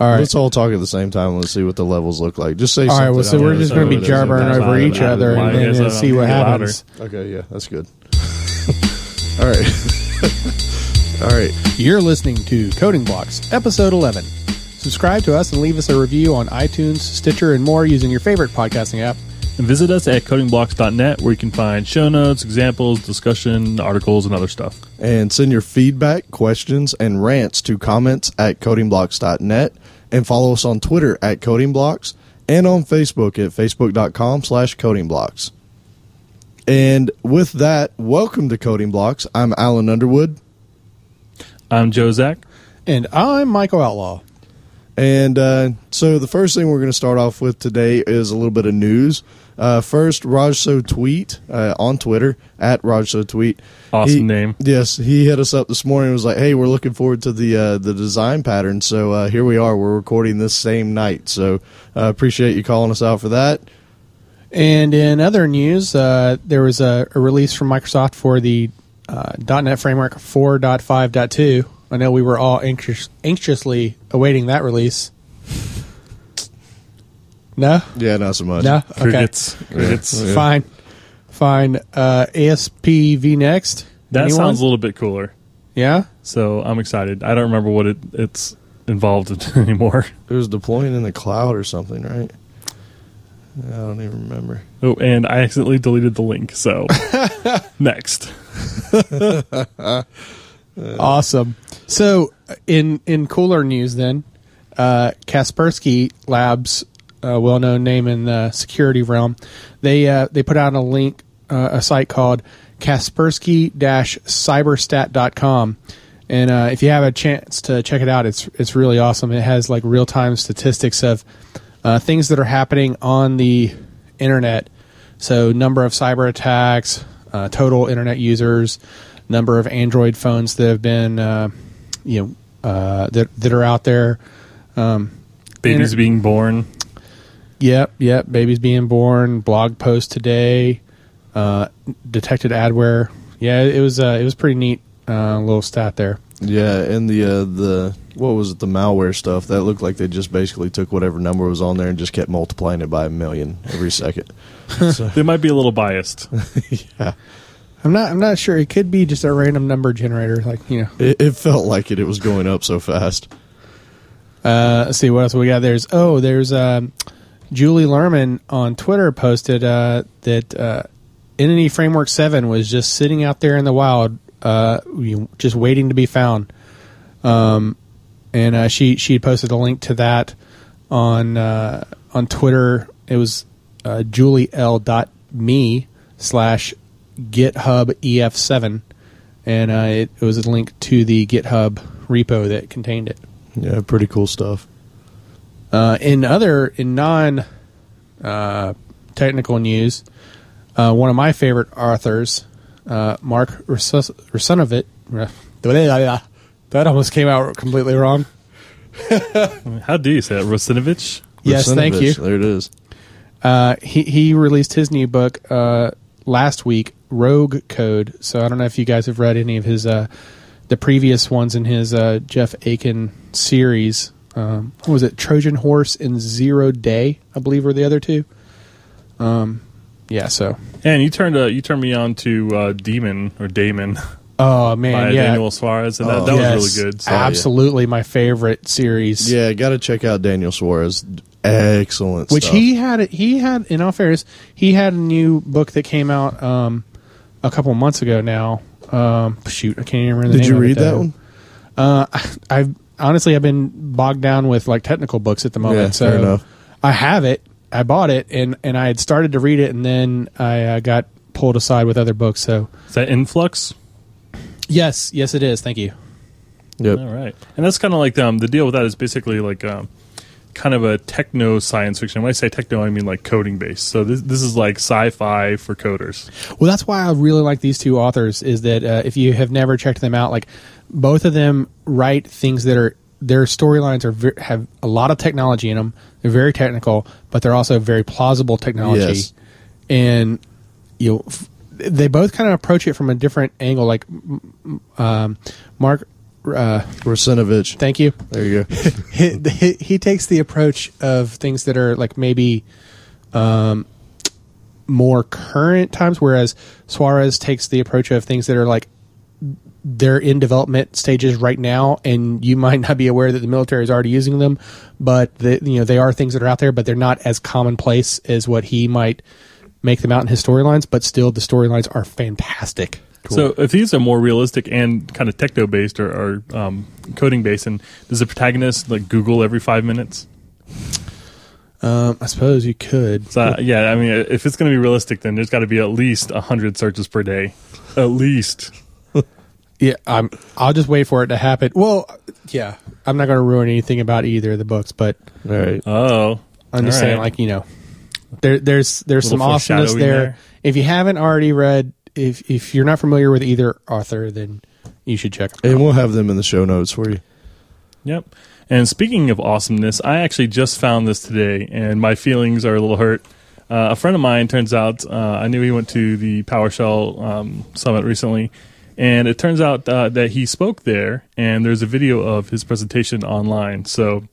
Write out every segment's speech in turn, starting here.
All right. Let's all talk at the same time. Let's see what the levels look like. Just say All right, something. well, so we're just going to be what it is. jabbering over fine. each other Why and then guess I uh, see what happens. Okay, yeah, that's good. all right. all right. You're listening to Coding Blocks, episode 11. Subscribe to us and leave us a review on iTunes, Stitcher, and more using your favorite podcasting app. And visit us at codingblocks.net where you can find show notes, examples, discussion, articles, and other stuff. And send your feedback, questions, and rants to comments at codingblocks.net and follow us on Twitter at codingblocks and on Facebook at facebook.com slash codingblocks. And with that, welcome to Coding Blocks. I'm Alan Underwood. I'm Joe Zack. And I'm Michael Outlaw. And uh, so the first thing we're going to start off with today is a little bit of news. Uh, first, Raj So Tweet uh, on Twitter at Raj So Tweet. Awesome He- name. Yes, he hit us up this morning. and Was like, "Hey, we're looking forward to the uh, the design pattern." So uh, here we are. We're recording this same night. So uh, appreciate you calling us out for that. And in other news, uh, there was a, a release from Microsoft for the uh, .NET Framework 4.5.2. I know we were all anxious, anxiously awaiting that release. No? Yeah, not so much. No? Okay. Crickets. Crickets. Yeah. Fine. Fine. Uh, ASP vNext? That Anyone? sounds a little bit cooler. Yeah? So I'm excited. I don't remember what it, it's involved in anymore. It was deploying in the cloud or something, right? I don't even remember. Oh, and I accidentally deleted the link. So next. Awesome. So, in in cooler news, then, uh, Kaspersky Labs, a well-known name in the security realm, they uh, they put out a link, uh, a site called Kaspersky-cyberstat.com, and uh, if you have a chance to check it out, it's it's really awesome. It has like real-time statistics of uh, things that are happening on the internet. So, number of cyber attacks, uh, total internet users, number of Android phones that have been, uh, you know, uh, that that are out there. Um, Babies Inter- being born. Yep, yep. Babies being born. Blog post today. Uh, detected adware. Yeah, it was uh, it was pretty neat. Uh, little stat there. Yeah, and the uh, the what was it? The malware stuff that looked like they just basically took whatever number was on there and just kept multiplying it by a million every second. so, They might be a little biased. yeah, I'm not I'm not sure. It could be just a random number generator. Like you know. it, it felt like it. It was going up so fast. Uh, let's see what else we got. There's oh, there's um, Julie Lerman on Twitter posted uh, that uh, Entity Framework Seven was just sitting out there in the wild, uh, just waiting to be found. Um, and uh, she she posted a link to that on uh, on Twitter. It was uh, juliel.me slash GitHub EF7, and uh, it, it was a link to the GitHub repo that contained it. Yeah, pretty cool stuff. Uh, in other in non uh, technical news, uh, one of my favorite authors, uh, Mark Rusunovic, that almost came out completely wrong. How do you say it? Russinovich? Yes, thank you. There it is. Uh, he he released his new book uh, last week, Rogue Code. So I don't know if you guys have read any of his uh, the previous ones in his uh, Jeff Aiken series. Um, what was it Trojan Horse and Zero Day? I believe were the other two. Um, yeah. So And you turned uh, you turned me on to uh, Demon or Damon oh man, by yeah, Daniel Suarez, and that, Oh, that Yes, was really good. So, absolutely my favorite series. Yeah, got to check out Daniel Suarez. Excellent. which stuff. he had he had in all fairness he had a new book that came out um, a couple months ago now um, shoot i can't even remember the Did name you of it, read that though. one? uh, i've honestly i've been bogged down with like technical books at the moment Yeah, so fair enough. i have it i bought it and and i had started to read it and then i uh, got pulled aside with other books so Is that Influx? yes yes it is thank you Yep. All right, and that's kind of like um, the deal with that is basically like um, kind of a techno science fiction. When I say techno, I mean like coding based. So this this is like sci-fi for coders. Well, that's why I really like these two authors. Is that uh, if you have never checked them out, like both of them write things that are their storylines are ver- have a lot of technology in them. They're very technical, but they're also very plausible technology, Yes. and you know f- they both kind of approach it from a different angle. Like m- m- um, Mark uh, Russinovich. thank you. There you go. he, he, he takes the approach of things that are like maybe um, more current times, whereas Suarez takes the approach of things that are like they're in development stages right now, and you might not be aware that the military is already using them, but the, you know they are things that are out there, but they're not as commonplace as what he might make them out in his storylines. But still, the storylines are fantastic. So if these are more realistic and kind of techno based or, or um, coding based, and does the protagonist like Google every five minutes? Um, I suppose you could. So yeah, I mean, if it's going to be realistic, then there's got to be at least hundred searches per day, at least. Yeah, I'm. I'll just wait for it to happen. Well, yeah, I'm not going to ruin anything about either of the books, but All right. Oh, I'm just all saying, like you know, there, there's there's some Little awesomeness there. there. If you haven't already read, if if you're not familiar with either author, then you should check. And out. we'll have them in the show notes for you. Yep. And speaking of awesomeness, I actually just found this today, and my feelings are a little hurt. Uh, a friend of mine turns out uh, I knew he went to the PowerShell um, summit recently, and it turns out uh, that he spoke there, and there's a video of his presentation online. So,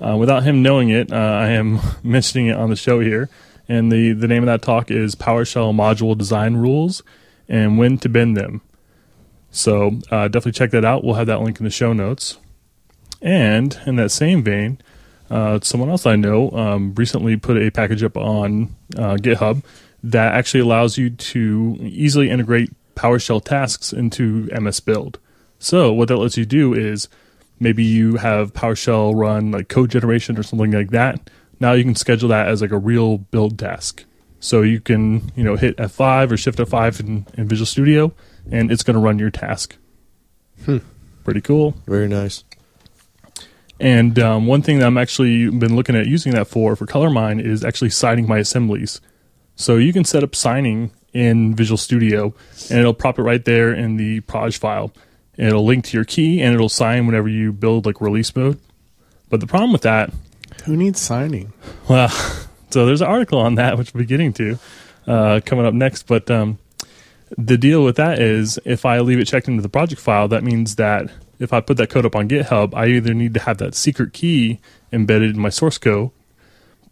uh, without him knowing it, uh, I am mentioning it on the show here. And the the name of that talk is PowerShell Module Design Rules and When to Bend Them. So uh, definitely check that out. We'll have that link in the show notes. And in that same vein, uh, someone else I know um, recently put a package up on uh, GitHub that actually allows you to easily integrate PowerShell tasks into MS Build. So what that lets you do is maybe you have PowerShell run like code generation or something like that. Now you can schedule that as like a real build task. So you can you know hit F5 or Shift F5 in, in Visual Studio, and it's going to run your task. Pretty cool. Very nice. And um, one thing that I'm actually been looking at using that for for ColorMine is actually signing my assemblies. So you can set up signing in Visual Studio, and it'll prop it right there in the proj file. And it'll link to your key, and it'll sign whenever you build like release mode. But the problem with that Who needs signing? well, so there's an article on that which we'll be getting to uh, coming up next. But um, the deal with that is if I leave it checked into the project file, that means that if I put that code up on GitHub, I either need to have that secret key embedded in my source code,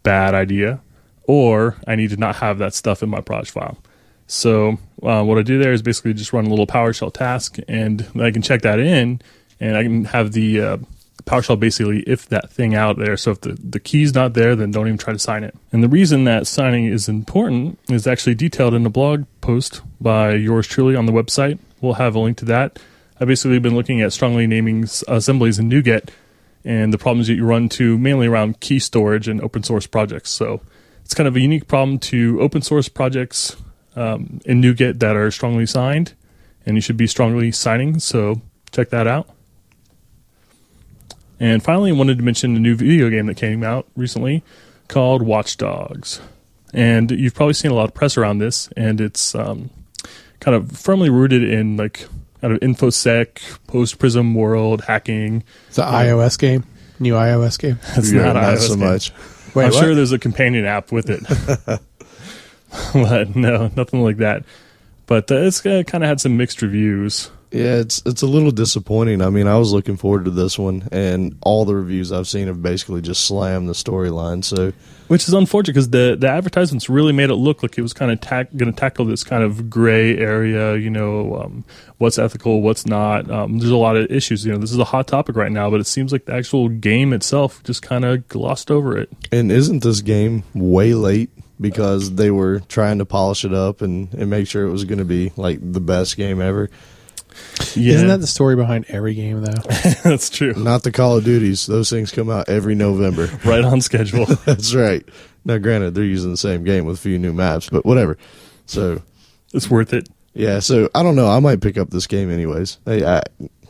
bad idea, or I need to not have that stuff in my project file. So uh, what I do there is basically just run a little PowerShell task, and I can check that in, and I can have the uh, PowerShell basically if that thing out there. So if the, the key's not there, then don't even try to sign it. And the reason that signing is important is actually detailed in a blog post by yours truly on the website. We'll have a link to that. I've basically been looking at strongly naming assemblies in NuGet and the problems that you run to mainly around key storage and open source projects. So it's kind of a unique problem to open source projects um, in NuGet that are strongly signed, and you should be strongly signing. So check that out. And finally, I wanted to mention a new video game that came out recently called Watch Dogs. And you've probably seen a lot of press around this, and it's um, kind of firmly rooted in like kind of infosec, post Prism world hacking. It's an iOS game, new iOS game. It's Yeah, not, an not iOS so game. much. Wait, I'm what? sure there's a companion app with it, but no, nothing like that. But uh, it's uh, kind of had some mixed reviews. Yeah, it's it's a little disappointing. I mean, I was looking forward to this one, and all the reviews I've seen have basically just slammed the storyline. So Which is unfortunate because the, the advertisements really made it look like it was kind of tack, going to tackle this kind of gray area, you know, um, what's ethical, what's not. Um, there's a lot of issues. You know, this is a hot topic right now, but it seems like the actual game itself just kind of glossed over it. And isn't this game way late because they were trying to polish it up and, and make sure it was going to be like the best game ever? Yeah, Isn't that the story behind every game, though? that's true. Not the Call of Duties; those things come out every November. Right on schedule. That's right. Now, granted, they're using the same game with a few new maps, but whatever. So it's worth it. yeah, so I don't know. I might pick up this game anyways. I, I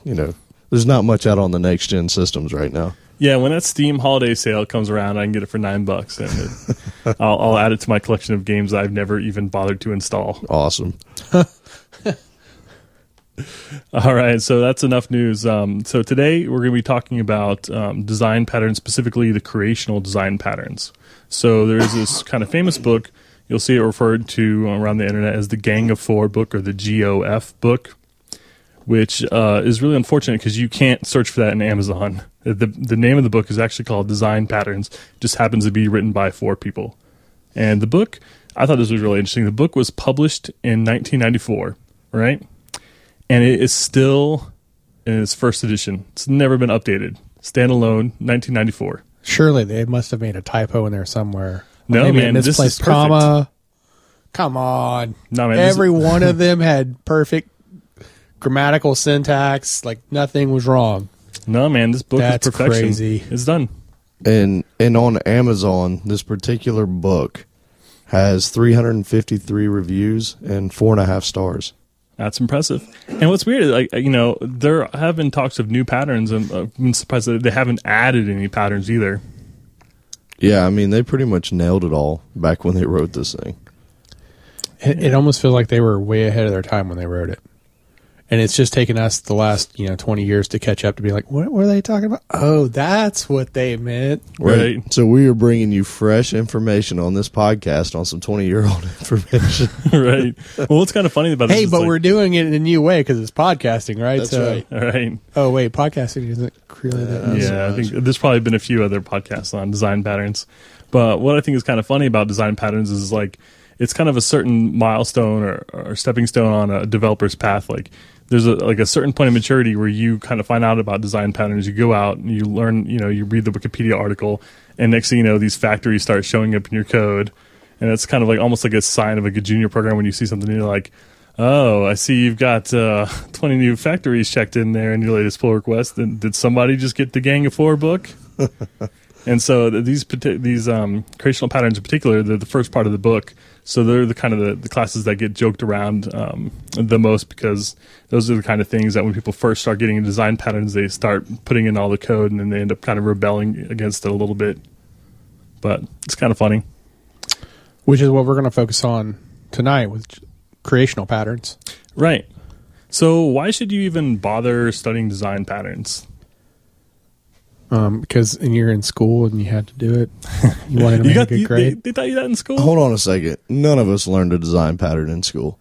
you know, there's not much out on the next gen systems right now. Yeah, when that Steam holiday sale comes around, I can get it for nine bucks, and it, I'll, I'll add it to my collection of games I've never even bothered to install. Awesome. All right, so that's enough news. Um, so today we're going to be talking about um, design patterns, specifically the creational design patterns. So there is this kind of famous book. You'll see it referred to around the internet as the Gang of Four book or the GOF book, which uh, is really unfortunate because you can't search for that in Amazon. The the name of the book is actually called Design Patterns. It just happens to be written by four people, and the book I thought this was really interesting. The book was published in 1994, right? And it is still in its first edition. It's never been updated. Standalone, 1994. Surely they must have made a typo in there somewhere. No, Maybe man, this is misplaced perfect. comma. Come on. No, man, this- Every one of them had perfect grammatical syntax. Like nothing was wrong. No, man, this book That's is perfection. crazy. It's done. And and on Amazon, this particular book has 353 reviews and four and a half stars. That's impressive. And what's weird, is, like you know, there have been talks of new patterns, and uh, I'm surprised that they haven't added any patterns either. Yeah, I mean they pretty much nailed it all back when they wrote this thing. It, it almost feels like they were way ahead of their time when they wrote it. And it's just taken us the last, you know, 20 years to catch up to be like, what were they talking about? Oh, that's what they meant. Right. So we are bringing you fresh information on this podcast on some 20 year old information. right. Well, what's kind of funny about this? Hey, is, but like- we're doing it in a new way because it's podcasting, right? That's right. all right. Oh, wait, podcasting isn't really that uh, easy. yeah, I think there's probably been a few other podcasts on design patterns. But what I think is kind of funny about design patterns is like it's kind of a certain milestone or, or stepping stone on a developer's path. Like there's a like a certain point of maturity where you kind of find out about design patterns. You go out and you learn, you know, you read the Wikipedia article, and next thing you know, these factories start showing up in your code, and it's kind of like almost like a sign of like a junior program when you see something and you're like. Oh, I see you've got uh, 20 new factories checked in there in your latest pull request. Did, did somebody just get the Gang of Four book? And so these these um, creational patterns in particular, they're the first part of the book. So they're the kind of the, the classes that get joked around um, the most because those are the kind of things that when people first start getting design patterns, they start putting in all the code and then they end up kind of rebelling against it a little bit. But it's kind of funny. Which is what we're going to focus on tonight with creational patterns. Right. So why should you even bother studying design patterns? Um, because and you're in school and you had to do it. You wanted to You make got a good you, they, grade. they taught you that in school? Hold on a second. None of us learned a design pattern in school.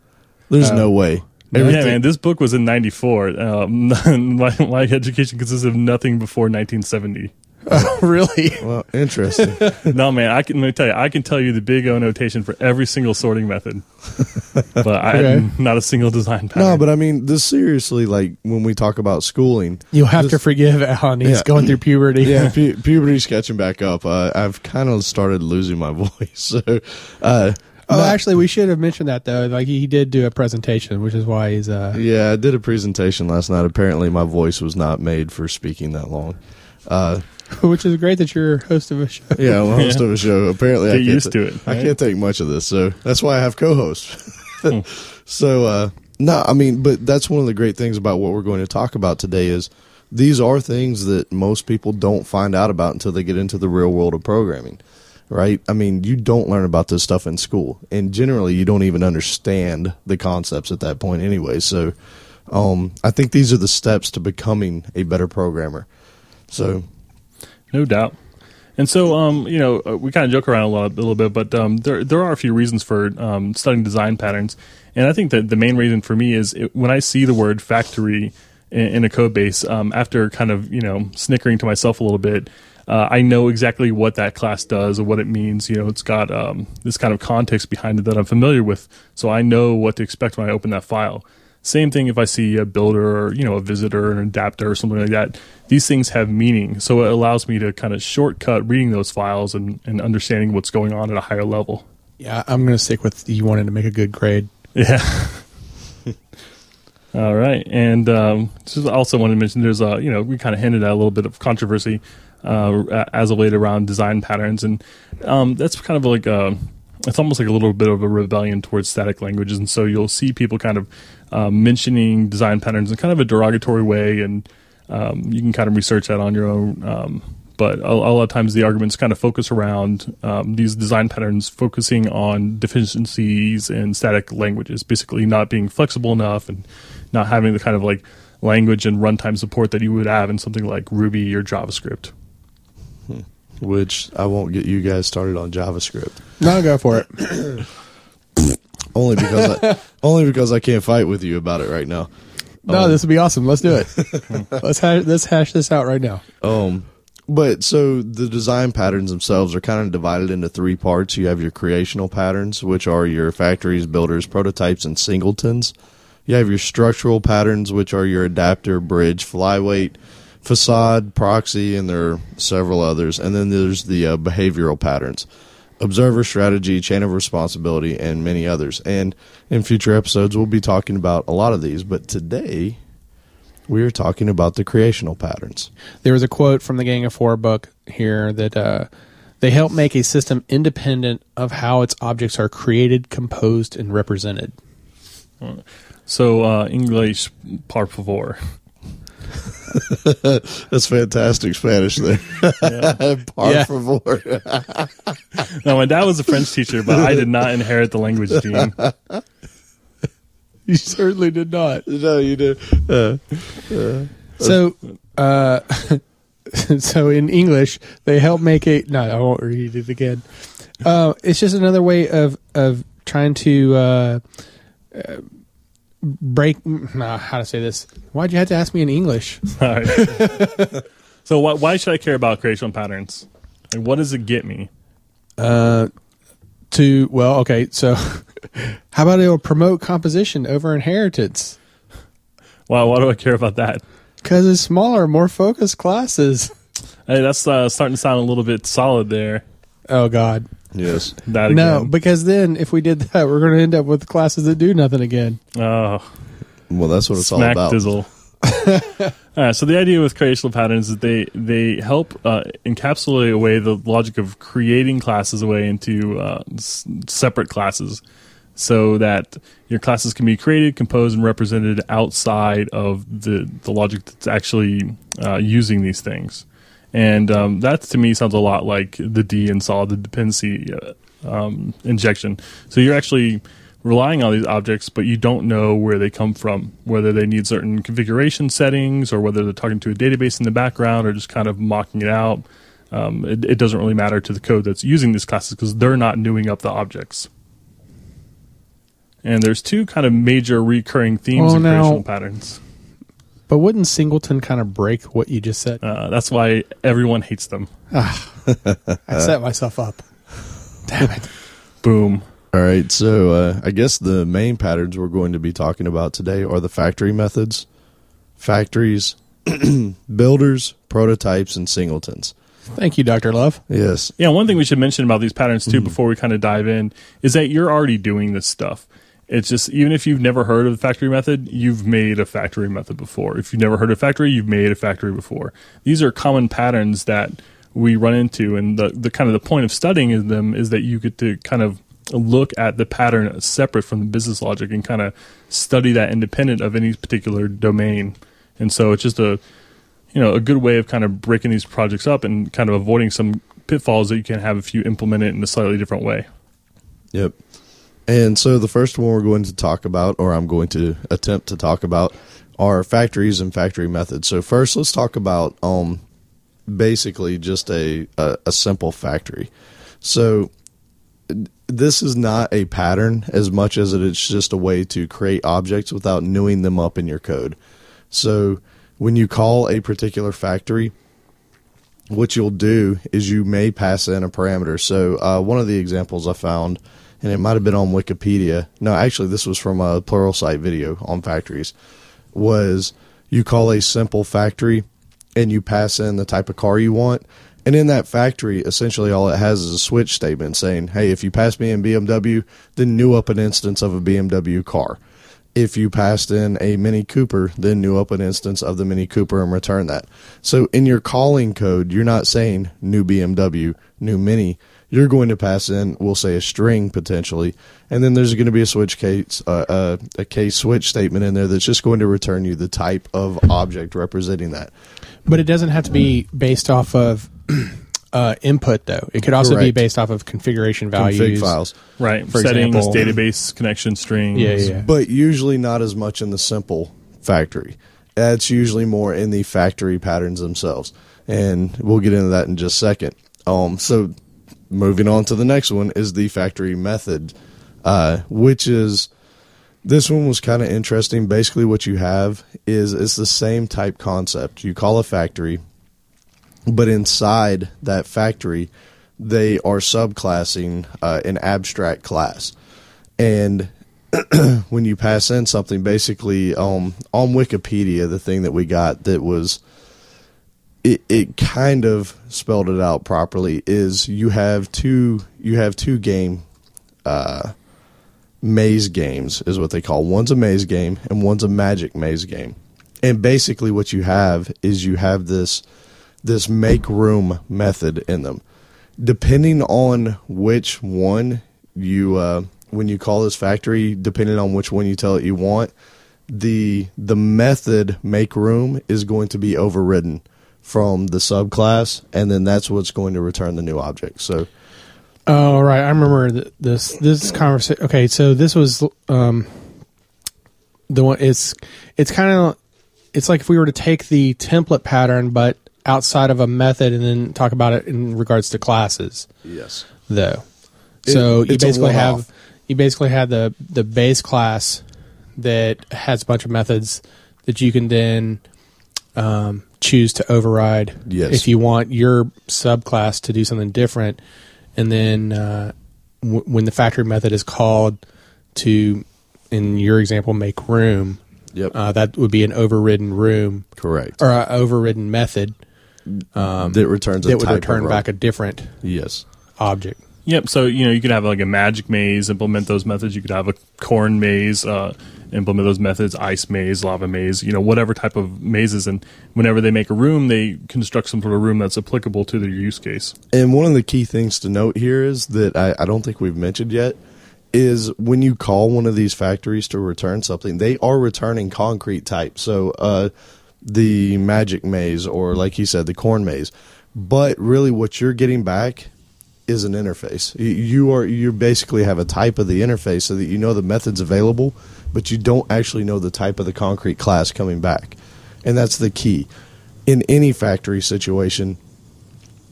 There's no way. Yeah, man. This book was in '94. Um, my, my education consists of nothing before 1970. really? Well, interesting. no, man. I can let me tell you. I can tell you the big O notation for every single sorting method, but I Okay. not a single design pattern. no, but I mean, this seriously, like when we talk about schooling, You'll have to forgive Alan. He's Yeah. going through puberty. yeah, pu- puberty's catching back up. Uh, I've kind of started losing my voice. So, uh, Oh, no- actually, we should have mentioned that though. Like he did do a presentation, which is why he's uh. yeah, I did a presentation last night. Apparently, my voice was not made for speaking that long. Uh, Which is great that you're host of a show. yeah, I'm a host of a show. Apparently, I Get can't used ta- to it, I right? can't take much of this, so that's why I have co-hosts. Hmm. so, uh, no, I mean, but that's one of the great things about what we're going to talk about today is these are things that most people don't find out about until they get into the real world of programming. Right? I mean, you don't learn about this stuff in school, and generally, you don't even understand the concepts at that point, anyway. So, um, I think these are the steps to becoming a better programmer. So, no doubt. And so, um, you know, uh, we kind of joke around a, lot, a little bit, but um, there there are a few reasons for um, studying design patterns, and I think that the main reason for me is it, when I see the word factory in, in a code base, um, after kind of you know snickering to myself a little bit, uh, I know exactly what that class does or what it means. You know, it's got um, this kind of context behind it that I'm familiar with, so I know what to expect when I open that file. Same thing if I see a builder or you know a visitor or an adapter or something like that. These things have meaning, so it allows me to kind of shortcut reading those files and, and understanding what's going on at a higher level. Yeah, I'm going to stick with you wanted to make a good grade. Yeah. All right, and um, just also wanted to mention there's a you know we kind of hinted at a little bit of controversy uh, as of late around design patterns, and um, that's kind of like a it's almost like a little bit of a rebellion towards static languages, and so you'll see people kind of um, mentioning design patterns in kind of a derogatory way, and um, you can kind of research that on your own. Um, but a, a lot of times the arguments kind of focus around um, these design patterns focusing on deficiencies in static languages, basically not being flexible enough and not having the kind of like language and runtime support that you would have in something like Ruby or JavaScript. which I won't get you guys started on JavaScript. No, go for it. only because I, only because I can't fight with you about it right now. No, this would be awesome. Let's do it. let's hash, let's hash this out right now. Um, but so the design patterns themselves are kind of divided into three parts. You have your creational patterns, which are your factories, builders, prototypes, and singletons. You have your structural patterns, which are your adapter, bridge, flyweight, facade, proxy, and there are several others. And then there's the uh, behavioral patterns, observer strategy, chain of responsibility, and many others. And in future episodes, we'll be talking about a lot of these. But today, we are talking about the creational patterns. There was a quote from the Gang of Four book here that uh, they help make a system independent of how its objects are created, composed, and represented. So uh, English, par favor. That's fantastic Spanish there. Par Yeah. favor. No, my dad was a French teacher, but I did not inherit the language gene. You certainly did not. no, you do. Uh, So, uh, so in English, they help make a. No, I won't read it again. Uh, it's just another way of of trying to uh, uh, break. Nah, how to say this? Why'd you have to ask me in English? All right. so why, why should I care about creational patterns? Like, what does it get me? Uh, to well, okay. So, how about it'll promote composition over inheritance Why, why do I care about that? because it's smaller, more focused classes. Hey, that's uh, starting to sound a little bit solid there. Oh God. Yes. That again. No, because then if we did that, we're going to end up with classes that do nothing again. Oh, Well, that's what it's all about. dizzle. all right. So the idea with creational patterns is that they they help uh, encapsulate away the logic of creating classes away into uh, s- separate classes, so that your classes can be created, composed, and represented outside of the the logic that's actually uh, using these things. And um, that to me sounds a lot like the D in solid, the dependency uh, um, injection. So you're actually relying on these objects, but you don't know where they come from, whether they need certain configuration settings or whether they're talking to a database in the background or just kind of mocking it out. Um, it, it doesn't really matter to the code that's using these classes because they're not newing up the objects. And there's two kind of major recurring themes Well, in now- creational patterns. But wouldn't Singleton kind of break what you just said? Uh, that's why everyone hates them. I set myself up. Damn it. Boom. All right. So uh, I guess the main patterns we're going to be talking about today are the factory methods, factories, builders, prototypes, and singletons. Thank you, Dr. Love. Yes. Yeah, one thing we should mention about these patterns too before we kind of dive in is that you're already doing this stuff. It's just even if you've never heard of the factory method, you've made a factory method before. If you've never heard of factory, you've made a factory before. These are common patterns that we run into and the, the kind of the point of studying them is that you get to kind of look at the pattern separate from the business logic and kind of study that independent of any particular domain. And so it's just a you know a good way of kind of breaking these projects up and kind of avoiding some pitfalls that you can have if you implement it in a slightly different way. Yep. And so the first one we're going to talk about, or I'm going to attempt to talk about, are factories and factory methods. So first, let's talk about um, basically just a, a a simple factory. So this is not a pattern as much as it is just a way to create objects without newing them up in your code. So when you call a particular factory, what you'll do is you may pass in a parameter. So uh, one of the examples I found, and it might have been on Wikipedia. No, actually, this was from a Pluralsight video on factories. Was you call a simple factory and you pass in the type of car you want, and in that factory, essentially all it has is a switch statement saying, "Hey, if you pass me in BMW, then new up an instance of a BMW car." if you passed in a Mini Cooper, then new up an instance of the Mini Cooper and return that. So in your calling code, you're not saying new BMW, new Mini. You're going to pass in, we'll say, a string potentially, and then there's going to be a switch case, uh, uh, a case switch statement in there that's just going to return you the type of object representing that. But it doesn't have to be based off of uh, input, though. It could also be based off of configuration values. Config files. Right. For Settings, example- database connection strings. Yeah, yeah. but usually not as much in the simple factory. That's usually more in the factory patterns themselves, and we'll get into that in just a second. Um, so moving on to the next one is the factory method, uh, which is This one was kind of interesting. Basically, what you have is it's the same type concept. You call a factory, but inside that factory, they are subclassing uh, an abstract class. And when you pass in something, basically um, on Wikipedia, the thing that we got that was it, it kind of spelled it out properly is you have two you have two game uh, maze games is what they call. One's a maze game and one's a magic maze game. And basically what you have is you have this this make room method in them. Depending on which one you uh, when you call this factory depending on which one you tell it you want the the method make room is going to be overridden from the subclass and then that's what's going to return the new object so Oh right, I remember th- this this conversation. Okay, so this was um, the one. It's it's kind of it's like if we were to take the template pattern, but outside of a method, and then talk about it in regards to classes, yes though. It- So you basically have you basically have the the base class that has a bunch of methods that you can then um, choose to override Yes. if you want your subclass to do something different, and then uh, w- when the factory method is called to, in your example, make room, yep uh, that would be an overridden room correct or an overridden method that returns a that would type return back a different yes object. Yep. So you know you could have like a magic maze, implement those methods. You could have a corn maze, uh, implement those methods. Ice maze, lava maze. You know whatever type of mazes, and whenever they make a room, they construct some sort of room that's applicable to their use case. And one of the key things to note here is that I, I don't think we've mentioned yet is when you call one of these factories to return something, they are returning concrete type. So uh, the magic maze, or like you said, the corn maze. But really, what you're getting back is an interface. You are you basically have a type of the interface so that you know the methods available, but you don't actually know the type of the concrete class coming back, and that's the key. In any factory situation,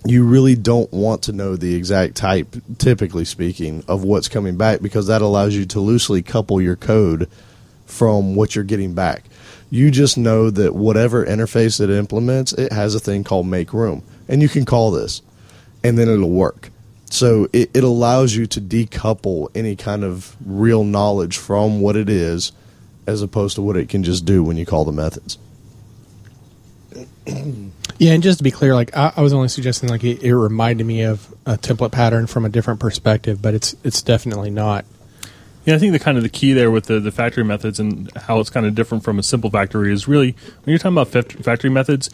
you really don't want to know the exact type, typically speaking, of what's coming back because that allows you to loosely couple your code from what you're getting back. You just know that whatever interface it implements, it has a thing called make room. And you can call this, and then it'll work. So it, it allows you to decouple any kind of real knowledge from what it is as opposed to what it can just do when you call the methods. Yeah, and just to be clear, like I, I was only suggesting, like it, it reminded me of a template pattern from a different perspective, but it's it's definitely not. Yeah, I think the kind of the key there with the, the factory methods and how it's kind of different from a simple factory is really when you're talking about factory methods,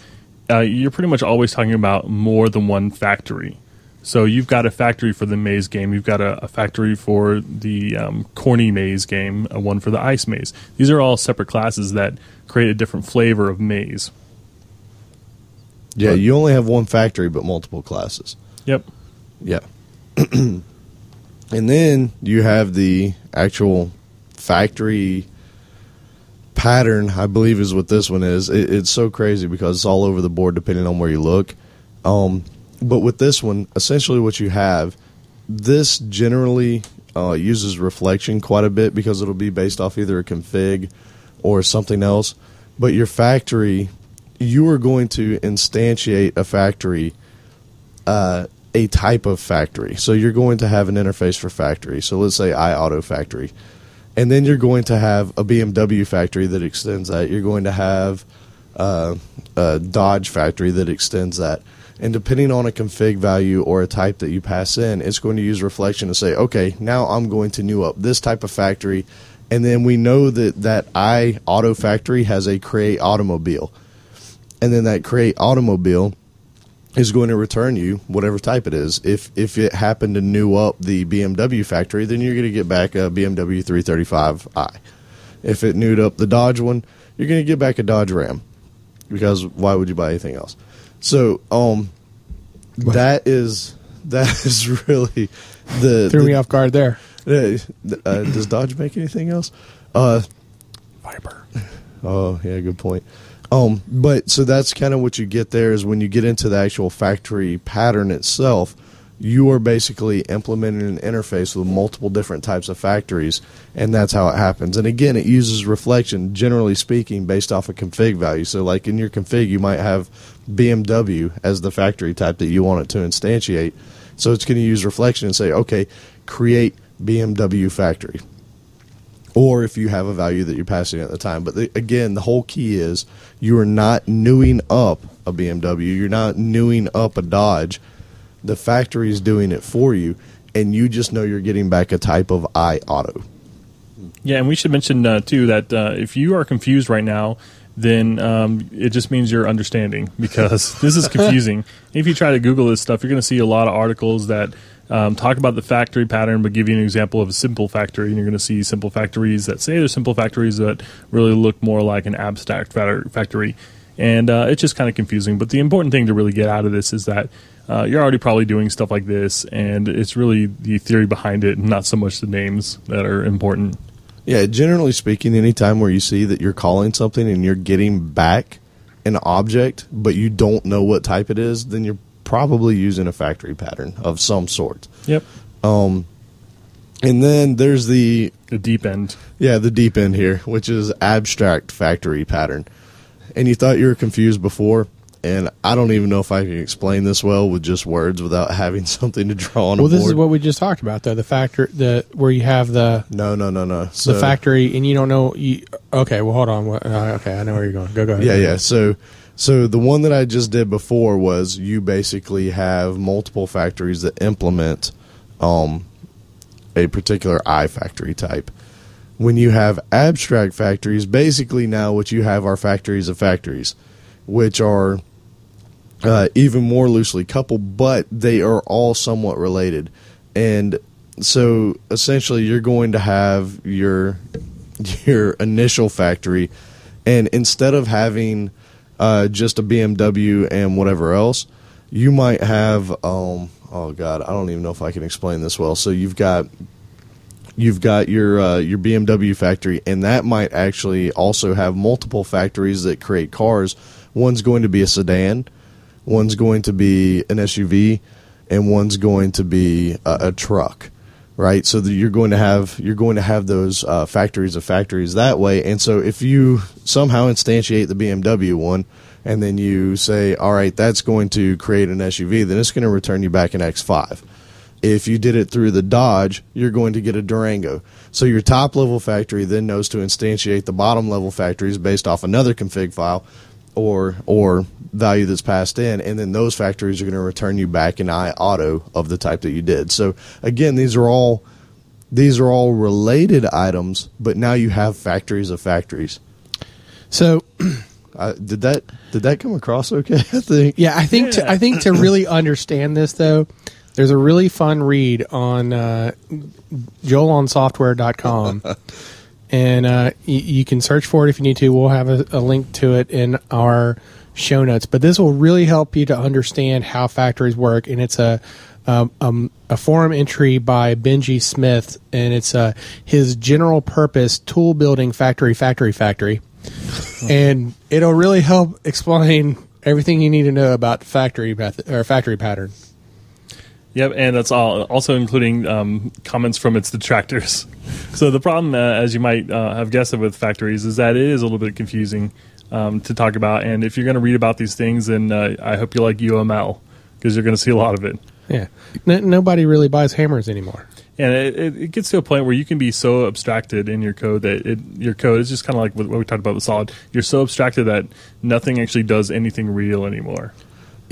uh, you're pretty much always talking about more than one factory. So you've got a factory for the maze game, you've got a, a factory for the um, corny maze game, a one for the ice maze. These are all separate classes that create a different flavor of maze. Yeah, you only have one factory but multiple classes. Yep. Yeah. and then you have the actual factory pattern, I believe is what this one is. It, it's so crazy because it's all over the board depending on where you look. Um, but with this one, essentially what you have, this generally uh, uses reflection quite a bit because it'll be based off either a config or something else. But your factory, you are going to instantiate a factory uh, a type of factory. So you're going to have an interface for factory. So let's say iAuto factory. And then you're going to have a BMW factory that extends that. You're going to have uh, a Dodge factory that extends that. And depending on a config value or a type that you pass in, it's going to use reflection to say, okay, now I'm going to new up this type of factory. And then we know that that I auto factory has a create automobile. And then that create automobile is going to return you whatever type it is. If if it happened to new up the BMW factory, then you're going to get back a BMW 335i. If it newed up the Dodge one, you're going to get back a Dodge Ram because why would you buy anything else? So, um, that is that is really the Threw the- me off guard there. uh, uh, does Dodge make anything else? Uh, Viper. Oh, yeah, good point. Um, but so that's kind of what you get there is when you get into the actual factory pattern itself, you are basically implementing an interface with multiple different types of factories, and that's how it happens. And again, it uses reflection, generally speaking, based off a config value. So, like in your config, you might have BMW as the factory type that you want it to instantiate. So, it's going to use reflection and say, okay, create BMW factory. Or if you have a value that you're passing at the time. But the, again, the whole key is you are not newing up a BMW, you're not newing up a Dodge the factory is doing it for you, and you just know you're getting back a type of I auto. Yeah, and we should mention uh, too that uh, if you are confused right now, then um, it just means you're understanding because this is confusing. if you try to Google this stuff, you're going to see a lot of articles that um, talk about the factory pattern, but give you an example of a simple factory. And you're going to see simple factories that say they're simple factories that really look more like an abstract factory. And uh, it's just kind of confusing. But the important thing to really get out of this is that uh, you're already probably doing stuff like this, and it's really the theory behind it, and not so much the names that are important. Yeah, generally speaking, anytime where you see that you're calling something and you're getting back an object, but you don't know what type it is, then you're probably using a factory pattern of some sort. Yep. Um, and then there's the the deep end. Yeah, the deep end here, which is abstract factory pattern. And you thought you were confused before and I don't even know if I can explain this well with just words without having something to draw on. Well, this is what we just talked about, though. The factor, the where you have the no, no, no, no, so, the factory, and you don't know. You, okay, well, hold on. Uh, okay, I know where you're going. Go, go ahead. Yeah, yeah. So, so the one that I just did before was you basically have multiple factories that implement um, a particular I factory type. When you have abstract factories, basically now what you have are factories of factories, which are uh, even more loosely coupled, but they are all somewhat related. And so essentially, you're going to have your your initial factory, and instead of having uh, just a BMW and whatever else, you might have um, oh god, I don't even know if I can explain this well. So you've got you've got your uh, your BMW factory, and that might actually also have multiple factories that create cars. One's going to be a sedan One's going to be an SUV, and one's going to be a, a truck, right? So you're going to have you're going to have those uh, factories of factories that way. And so if you somehow instantiate the BMW one, and then you say, all right, that's going to create an SUV, then it's going to return you back an X5. If you did it through the Dodge, you're going to get a Durango. So your top level factory then knows to instantiate the bottom level factories based off another config file or or value that's passed in, and then those factories are going to return you back an I auto of the type that you did. So again, these are all these are all related items, but now you have factories of factories. So. Uh, did that did that come across okay? I think. Yeah, I think yeah. To, I think to really understand this though, there's a really fun read on uh, joelonsoftware.com and uh, y- you can search for it if you need to. We'll have a, a, link to it in our show notes. But this will really help you to understand how factories work, and it's a um, um, a forum entry by Benji Smith, and it's uh, his general purpose tool building factory, factory, factory, and it'll really help explain everything you need to know about factory method or factory pattern. Yep, and that's all. Also including um, comments from its detractors. so the problem, uh, as you might uh, have guessed with factories, is that it is a little bit confusing um, to talk about. And if you're going to read about these things, then uh, I hope you like UML because you're going to see a lot of it. Yeah, N- nobody really buys hammers anymore. And it, it, it, gets to a point where you can be so abstracted in your code that it, your code is just kind of like what we talked about with Solid. You're so abstracted that nothing actually does anything real anymore.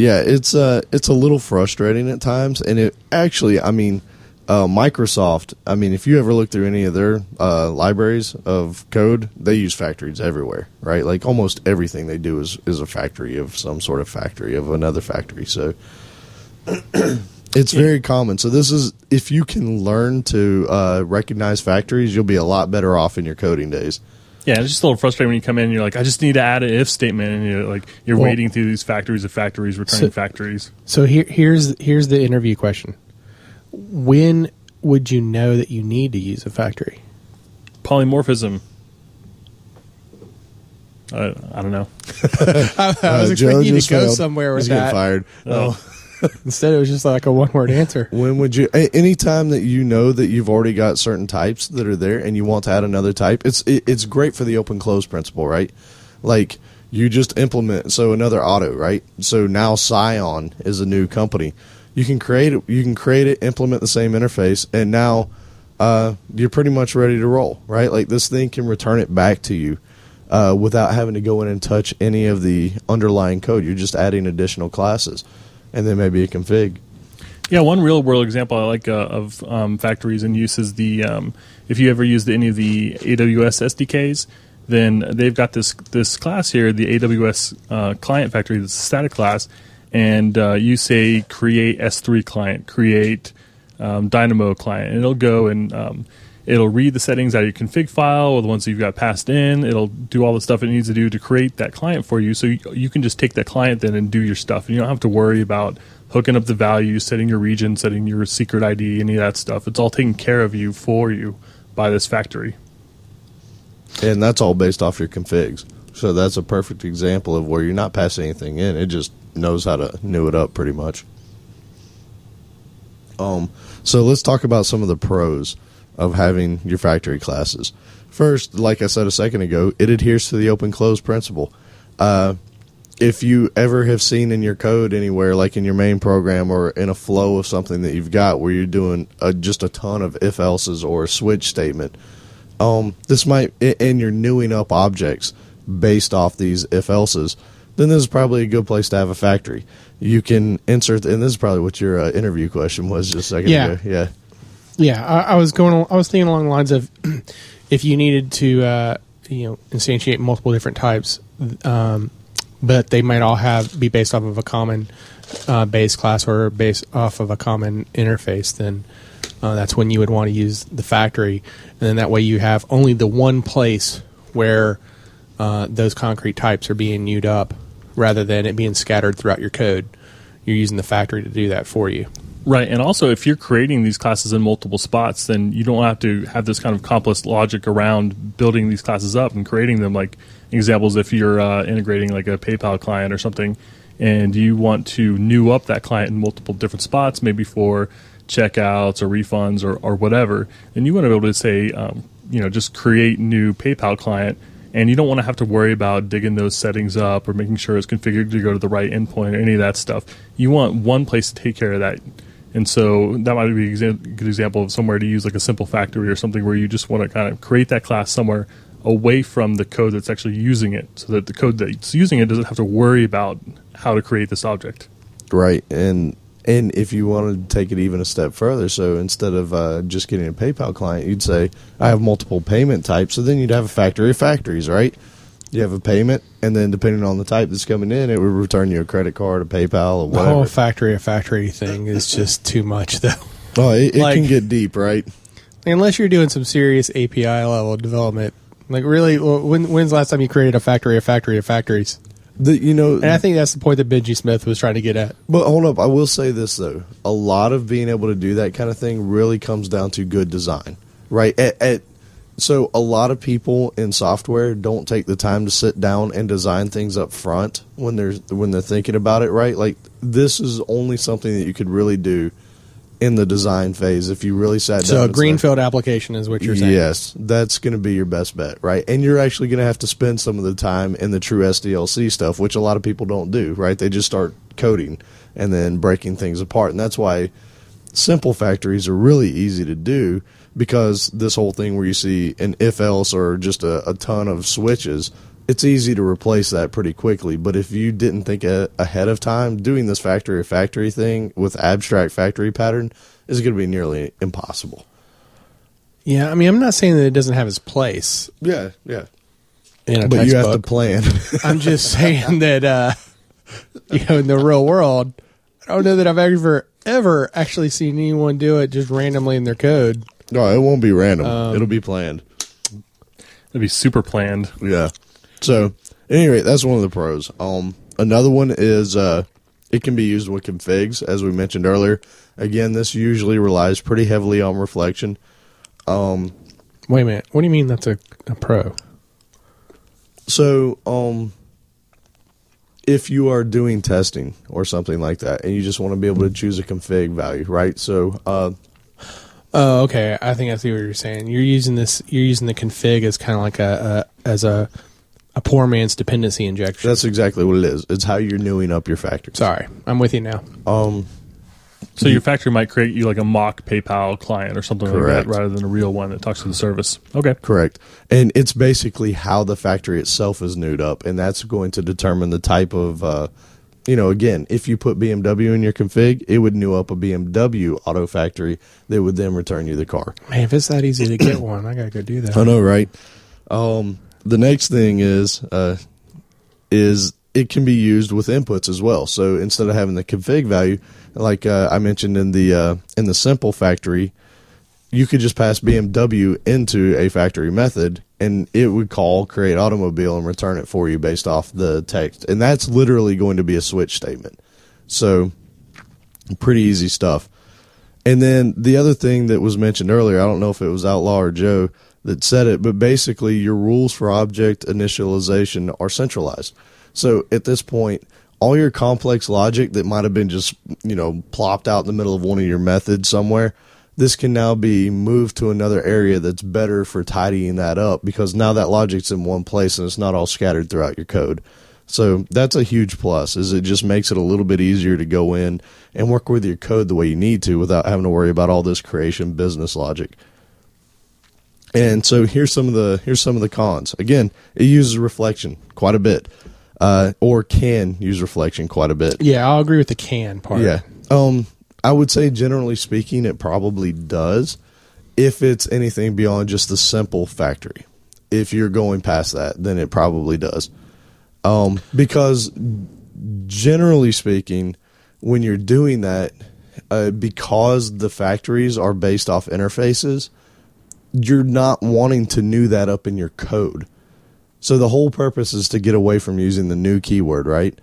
Yeah, it's uh, it's a little frustrating at times, and it actually, I mean, uh, Microsoft. I mean, if you ever look through any of their uh, libraries of code, they use factories everywhere, right? Like almost everything they do is is a factory of some sort of factory of another factory. So it's very common. So this is if you can learn to uh, recognize factories, you'll be a lot better off in your coding days. Yeah, it's just a little frustrating when you come in and you're like, I just need to add an if statement, and you're like, you're well, wading through these factories of factories, returning so, factories. So here, here's here's the interview question: When would you know that you need to use a factory? Polymorphism. I, I don't know. I, I was uh, expecting you to go failed. somewhere with He's that. fired. Oh. Instead, it was just like a one word answer. When would you? Any time that you know that you've already got certain types that are there, and you want to add another type, it's it, it's great for the open close principle, right? Like you just implement so another auto, right? So now Scion is a new company. You can create it. You can create it, implement the same interface, and now uh, you're pretty much ready to roll, right? Like this thing can return it back to you uh, without having to go in and touch any of the underlying code. You're just adding additional classes, and then maybe a config. Yeah, one real world example I like uh, of um, factories in use is the um, if you ever used any of the AWS SDKs, then they've got this this class here, the AWS uh, client factory, this static class, and uh, you say create S3 client, create um, Dynamo client, and it'll go and um, it'll read the settings out of your config file or the ones you've got passed in. It'll do all the stuff it needs to do to create that client for you, so you, you can just take that client then and do your stuff, and you don't have to worry about hooking up the values, setting your region, setting your secret ID, any of that stuff. It's all taken care of you for you by this factory. and that's all based off your configs. So that's a perfect example of where you're not passing anything in; it just knows how to new it up pretty much. Um, so let's talk about some of the pros of having your factory classes. First, like I said a second ago, it adheres to the open close principle. Uh, if you ever have seen in your code anywhere, like in your main program or in a flow of something that you've got where you're doing uh just a ton of if else's or a switch statement, um, this might a- and you're newing up objects based off these if else's, then this is probably a good place to have a factory. You can insert, and this is probably what your uh, interview question was just a second Yeah. ago. Yeah, Yeah, I, I was going. I was thinking along the lines of if you needed to, uh, you know, instantiate multiple different types, um, but they might all have be based off of a common uh, base class or based off of a common interface. Then uh, that's when you would want to use the factory, and then that way you have only the one place where uh, those concrete types are being newed up, rather than it being scattered throughout your code. You're using the factory to do that for you. Right, and also if you're creating these classes in multiple spots, then you don't have to have this kind of complex logic around building these classes up and creating them. Like examples, if you're uh, integrating like a PayPal client or something, and you want to new up that client in multiple different spots, maybe for checkouts or refunds or, or whatever, then you want to be able to say, um, you know, just create new PayPal client, and you don't want to have to worry about digging those settings up or making sure it's configured to go to the right endpoint or any of that stuff. You want one place to take care of that. And so that might be a good example of somewhere to use like a simple factory or something where you just want to kind of create that class somewhere away from the code that's actually using it so that the code that's using it doesn't have to worry about how to create this object. right. And and if you wanted to take it even a step further, so instead of uh, just getting a PayPal client, you'd say I have multiple payment types. So then you'd have a factory of factories, right? You have a payment, and then depending on the type that's coming in, it would return you a credit card, a PayPal, or The whatever. whole factory of factory thing is just too much, though. oh, it, it like- can get deep, right? Unless you're doing some serious API level development. Like, really, when, when's the last time you created a factory of factory of factories? The, you know, And I think that's the point that Benji Smith was trying to get at. But hold up, I will say this though: a lot of being able to do that kind of thing really comes down to good design, right? At, at, so a lot of people in software don't take the time to sit down and design things up front when they're when they're thinking about it, right? Like this is only something that you could really do in the design phase if you really sat down. So, a said- greenfield application is what you're saying. Yes, that's going to be your best bet, right? And you're actually going to have to spend some of the time in the true SDLC stuff, which a lot of people don't do, right? They just start coding and then breaking things apart. And that's why simple factories are really easy to do because this whole thing where you see an if else or just a, a ton of switches, it's easy to replace that pretty quickly. But if you didn't think a, ahead of time, doing this factory factory thing with abstract factory pattern is going to be nearly impossible. Yeah, I mean, I'm not saying that it doesn't have its place Yeah, yeah. in a but you have to plan. I'm just saying that, uh, you know, in the real world, I don't know that I've ever, ever actually seen anyone do it just randomly in their code. No, it won't be random. Um, It'll be planned. It'll be super planned. Yeah. So, anyway, that's one of the pros. Um, another one is uh, it can be used with configs, as we mentioned earlier. Again, this usually relies pretty heavily on reflection. Um, Wait a minute. What do you mean that's a, a pro? So, um, if you are doing testing or something like that, and you just want to be able to choose a config value, right? So, uh, Oh, okay. I think I see what you're saying. You're using this. You're using the config as kind of like a, a as a a poor man's dependency injection. that's exactly what it is. It's how you're newing up your factory. Sorry, I'm with you now. Um, So your factory might create you like a mock PayPal client or something Correct. like that, rather than a real one that talks to the service. Okay. Correct. And it's basically how the factory itself is newed up, and that's going to determine the type of, uh, you know, again, if you put BMW in your config, it would new up a BMW auto factory that would then return you the car. Man, if it's that easy to get one, I gotta go do that. I know, right? Um, the next thing is, uh, is it can be used with inputs as well. So instead of having the config value, like uh, I mentioned in the uh, in the simple factory, you could just pass BMW into a factory method, and it would call create automobile and return it for you based off the text, and that's literally going to be a switch statement. So pretty easy stuff. And then the other thing that was mentioned earlier, I don't know if it was Outlaw or Joe that said it, but basically your rules for object initialization are centralized. So at this point, all your complex logic that might have been just, you know, plopped out in the middle of one of your methods somewhere, this can now be moved to another area that's better for tidying that up because now that logic's in one place and it's not all scattered throughout your code. So that's a huge plus. Is it just makes it a little bit easier to go in and work with your code the way you need to without having to worry about all this creation business logic. And so here's some of the here's some of the cons. Again, it uses reflection quite a bit, uh, or can use reflection quite a bit. Yeah, I'll agree with the can part. Yeah. Um, I would say generally speaking, it probably does if it's anything beyond just the simple factory. If you're going past that, then it probably does. Um, because generally speaking, when you're doing that, uh, because the factories are based off interfaces, you're not wanting to new that up in your code. So the whole purpose is to get away from using the new keyword, right?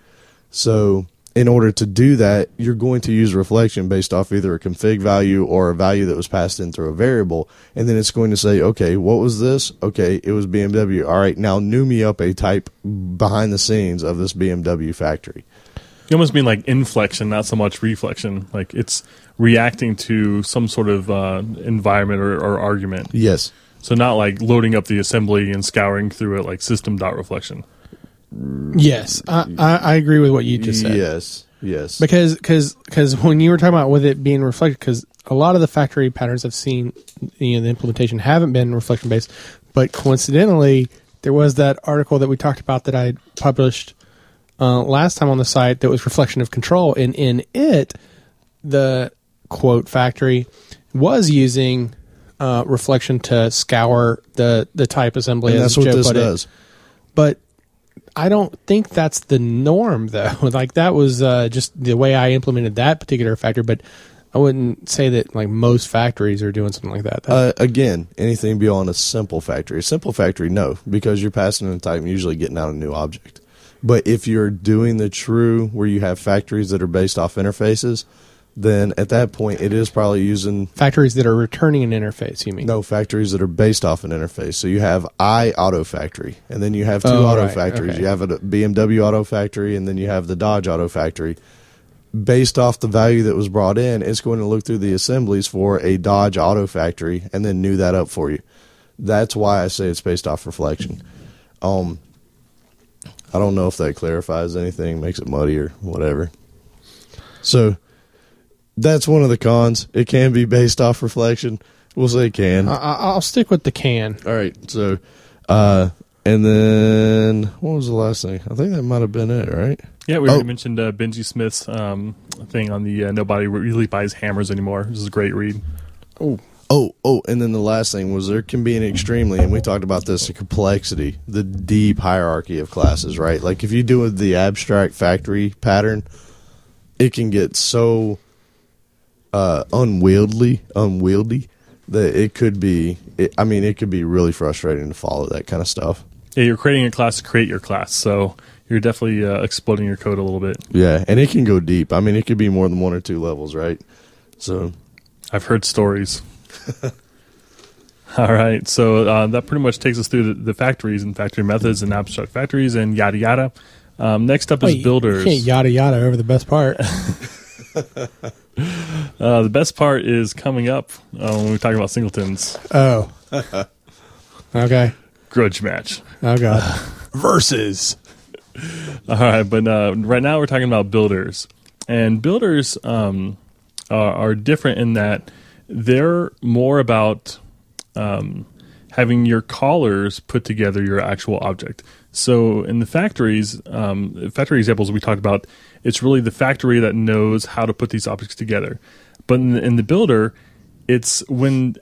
So in order to do that, you're going to use reflection based off either a config value or a value that was passed in through a variable. And then it's going to say, okay, what was this? Okay, it was BMW. All right, now new me up a type behind the scenes of this BMW factory. You almost mean like inflection, not so much reflection. Like it's reacting to some sort of uh, environment or, or argument. Yes. So not like loading up the assembly and scouring through it like system dot reflection. Yes, I, I, I agree with what you just said. Yes. Yes. Because because because when you were talking about with it being reflected, because a lot of the factory patterns I've seen, you know, the implementation haven't been reflection based, but coincidentally, there was that article that we talked about that I published uh, last time on the site that was reflection of control, and in it, the quote factory was using uh, reflection to scour the the type assembly. and that's what Joe this put it. does. but I don't think that's the norm though. like that was uh, just the way I implemented that particular factor, but I wouldn't say that like most factories are doing something like that. Uh, again, anything beyond a simple factory. A simple factory, no, because you're passing in a type and usually getting out a new object. But if you're doing the true where you have factories that are based off interfaces, then at that point it is probably using factories that are returning an interface, you mean? no factories that are based off an interface. So you have I Auto Factory, and then you have two Oh, auto right, factories. okay. You have a BMW Auto Factory, and then you have the Dodge Auto Factory. Based off the value that was brought in, it's going to look through the assemblies for a Dodge Auto Factory and then new that up for you. That's why I say it's based off reflection. Um, I don't know if that clarifies anything, makes it muddy or whatever. So that's one of the cons. It can be based off reflection. We'll say can. I, I- I'll stick with the can. All right. So, uh, and then what was the last thing? I think that might have been it, right? Yeah, we Oh. mentioned uh, Benji Smith's um, thing on the uh, nobody really buys hammers anymore. This is a great read. Oh, Oh, oh, and then the last thing was there can be an extremely, and we talked about this, the complexity, the deep hierarchy of classes, right? Like if you do with the abstract factory pattern, it can get so uh, unwieldy, unwieldy that it could be. It, I mean, it could be really frustrating to follow that kind of stuff. Yeah, you're creating a class to create your class, so you're definitely uh, exploding your code a little bit. Yeah, and it can go deep. I mean, it could be more than one or two levels, right? So I've heard stories. All right, so uh, that pretty much takes us through the, the factories and factory methods and abstract factories and yada yada. Um, next up is Wait, builders. You can't yada yada over the best part. Uh, the best part is coming up uh, when we talk about singletons. oh. okay. Grudge match. Oh god. Versus. All right, but uh, right now we're talking about builders, and builders um, are, are different in that they're more about um, having your callers put together your actual object. So in the factories, um, factory examples we talked about, it's really the factory that knows how to put these objects together. But in the, in the builder, it's when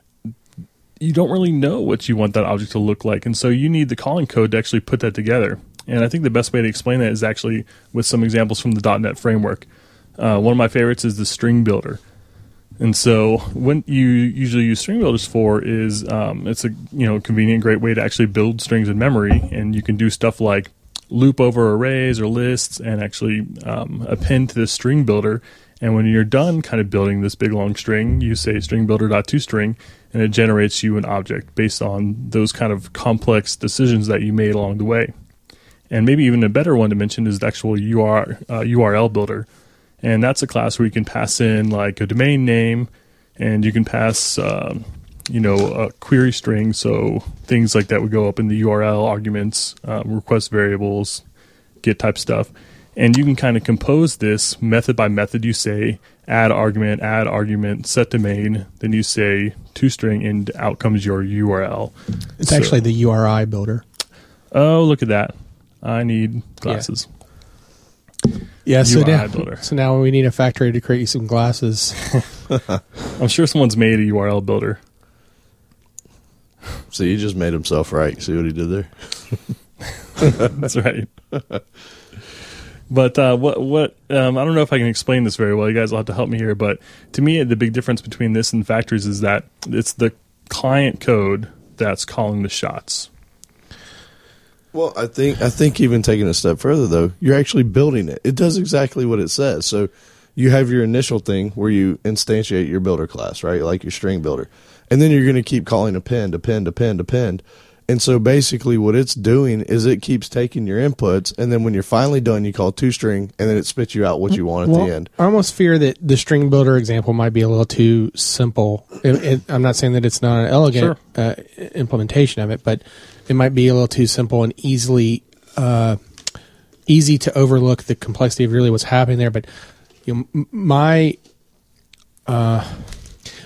you don't really know what you want that object to look like. And so you need the calling code to actually put that together. And I think the best way to explain that is actually with some examples from the .NET framework. Uh, one of my favorites is the string builder. And so what you usually use string builders for is um, it's a you know convenient, great way to actually build strings in memory, and you can do stuff like loop over arrays or lists and actually um, append to the string builder. And when you're done kind of building this big long string, you say string builder.toString and it generates you an object based on those kind of complex decisions that you made along the way. And maybe even a better one to mention is the actual UR, uh, URL builder. And that's a class where you can pass in like a domain name and you can pass, um, you know, a query string. So things like that would go up in the URL arguments, um, request variables, get type stuff. And you can kind of compose this method by method. You say add argument, add argument, set domain. Then you say toString, and out comes your URL. It's So- actually the URI builder. Oh, look at that! I need glasses. Yeah, so UI now, builder. so now we need a factory to create you some glasses. I'm sure someone's made a URL builder. So he just made himself right. See what he did there? That's right. But uh, what what um, I don't know if I can explain this very well. You guys will have to help me here. But to me, the big difference between this and factories is that it's the client code that's calling the shots. Well, I think I think even taking a step further though, you're actually building it. It does exactly what it says. So you have your initial thing where you instantiate your builder class, right? Like your string builder. And then you're going to keep calling append, append, append, append. And so basically what it's doing is it keeps taking your inputs and then when you're finally done you call toString and then it spits you out what you want at well, the end. I almost fear that the string builder example might be a little too simple. It, it, I'm not saying that it's not an elegant uh, implementation of it, but it might be a little too simple and easily uh, easy to overlook the complexity of really what's happening there. But you know, m- my uh,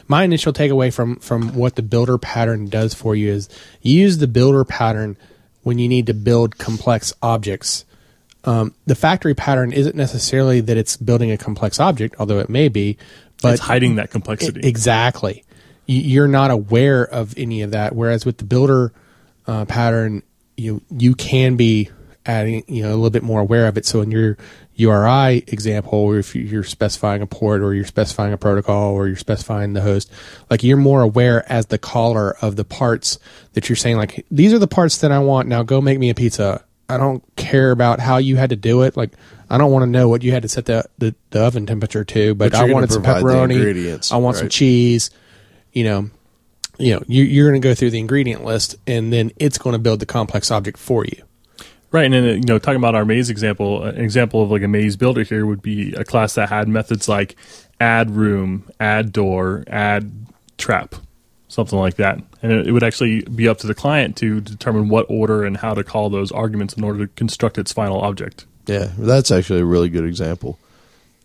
my initial takeaway from from what the builder pattern does for you is use the builder pattern when you need to build complex objects. Um, the factory pattern isn't necessarily that it's building a complex object, although it may be, but it's hiding that complexity. I- exactly. You- You're not aware of any of that. Whereas with the builder uh, pattern, you you can be adding you know a little bit more aware of it. So in your URI example, or if you're specifying a port, or you're specifying a protocol, or you're specifying the host, like you're more aware as the caller of the parts that you're saying. Like these are the parts that I want. Now go make me a pizza. I don't care about how you had to do it. Like I don't want to know what you had to set the the, the oven temperature to, but, But I wanted some pepperoni. I want some cheese. You know, you know, you, you're going to go through the ingredient list, and then it's going to build the complex object for you. Right, and then you know, talking about our maze example, an example of like a maze builder here would be a class that had methods like add room, add door, add trap, something like that, and it, it would actually be up to the client to determine what order and how to call those arguments in order to construct its final object. Yeah, that's actually a really good example.